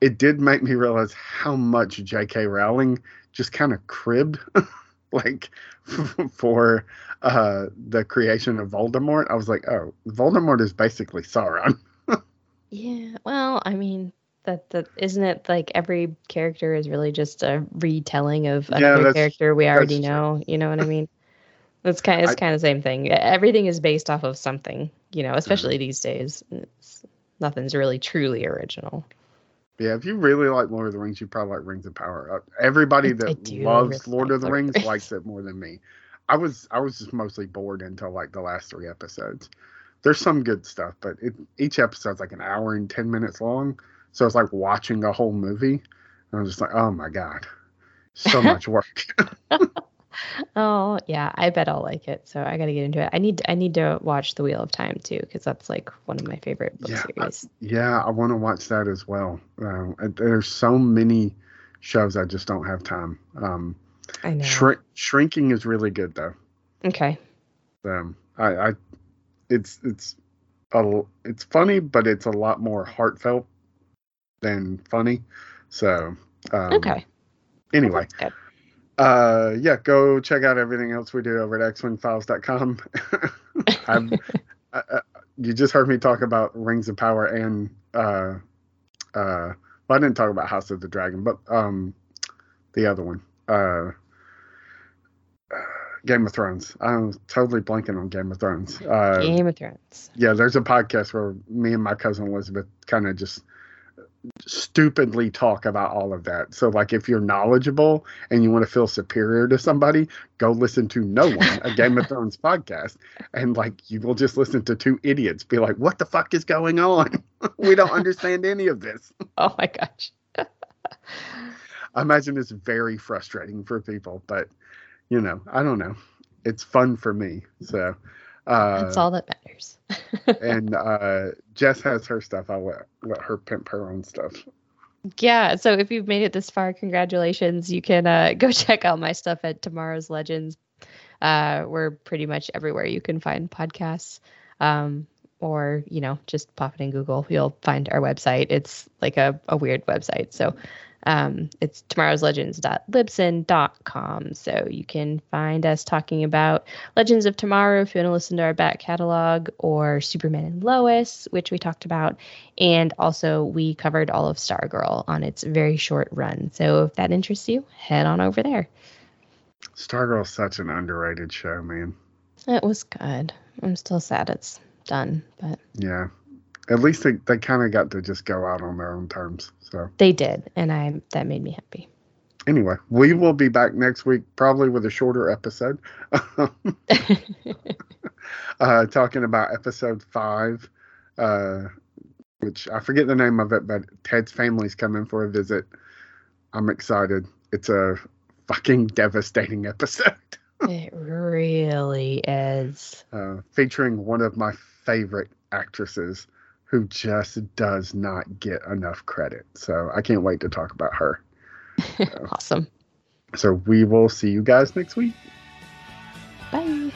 it did make me realize how much J.K. Rowling just kind of cribbed, like for uh, the creation of Voldemort. I was like, oh, Voldemort is basically Sauron.
Yeah. Well, I mean, that that isn't it like every character is really just a retelling of
Yeah,
another
that's-
character we already know. You know what I mean? It's kind it's
I-
kind of the same thing. Everything is based off of something, you know, especially these days. It's, nothing's really truly original.
Yeah, if you really like Lord of the Rings, you probably like Rings of Power. Uh, Everybody that loves
really
Lord
like
of the
Lord
Rings
Rings.
likes it more than me. I was I was just mostly bored until like the last three episodes. There's some good stuff, but it, each episode's like an hour and ten minutes long, so it's like watching a whole movie. And I'm just like, oh my god, so much work.
Oh yeah, I bet I'll like it. So I got to get into it. I need I need to watch The Wheel of Time too because that's like one of my favorite book
Yeah, I-
series.
yeah, I want to watch that as well. Um, there's so many shows I just don't have time. Um,
I know.
shrink, shrinking is really good though.
okay.
um i i it's it's a it's funny but it's a lot more heartfelt than funny so um
Okay.
anyway. Uh yeah go check out everything else we do over at xwingfiles.com i'm I, I, you just heard me talk about rings of power and uh uh well, i didn't talk about house of the dragon but um the other one uh Game of Thrones. I'm totally blanking on Game of Thrones. Uh,
Game of Thrones.
yeah, there's a podcast where me and my cousin Elizabeth kind of just stupidly talk about all of that. So, like, if you're knowledgeable and you want to feel superior to somebody, go listen to No One, a Game of Thrones podcast, and like, you will just listen to two idiots be like, "What the fuck is going on? we don't understand any of this."
Oh my gosh.
I imagine it's very frustrating for people, but you know, I don't know. It's fun for me. So, uh,
That's all that matters.
and uh, Jess has her stuff. I'll let, let her pimp her own stuff.
yeah. So if you've made it this far, congratulations. You can uh, go check out my stuff at Tomorrow's Legends. Uh, we're pretty much everywhere you can find podcasts. Um, or, you know, just pop it in Google. You'll find our website. It's like a, a weird website. So um, it's tomorrowslegends.libsyn.com. So you can find us talking about Legends of Tomorrow if you want to listen to our back catalog, or Superman and Lois, which we talked about. And also, we covered all of Stargirl on its very short run. So if that interests you, head on over there.
Stargirl's such an underrated show, man.
It was good. I'm still sad it's done, but
Yeah. At least they, they kind of got to just go out on their own terms. So
they did, and I that made me happy.
anyway, we will be back next week, probably with a shorter episode, uh, talking about episode five, uh, which I forget the name of it, but Ted's family's coming for a visit. I'm excited. It's a fucking devastating episode.
it really is.
uh, featuring one of my favorite actresses who just does not get enough credit. So I can't wait to talk about her.
awesome.
So we will see you guys next week.
Bye.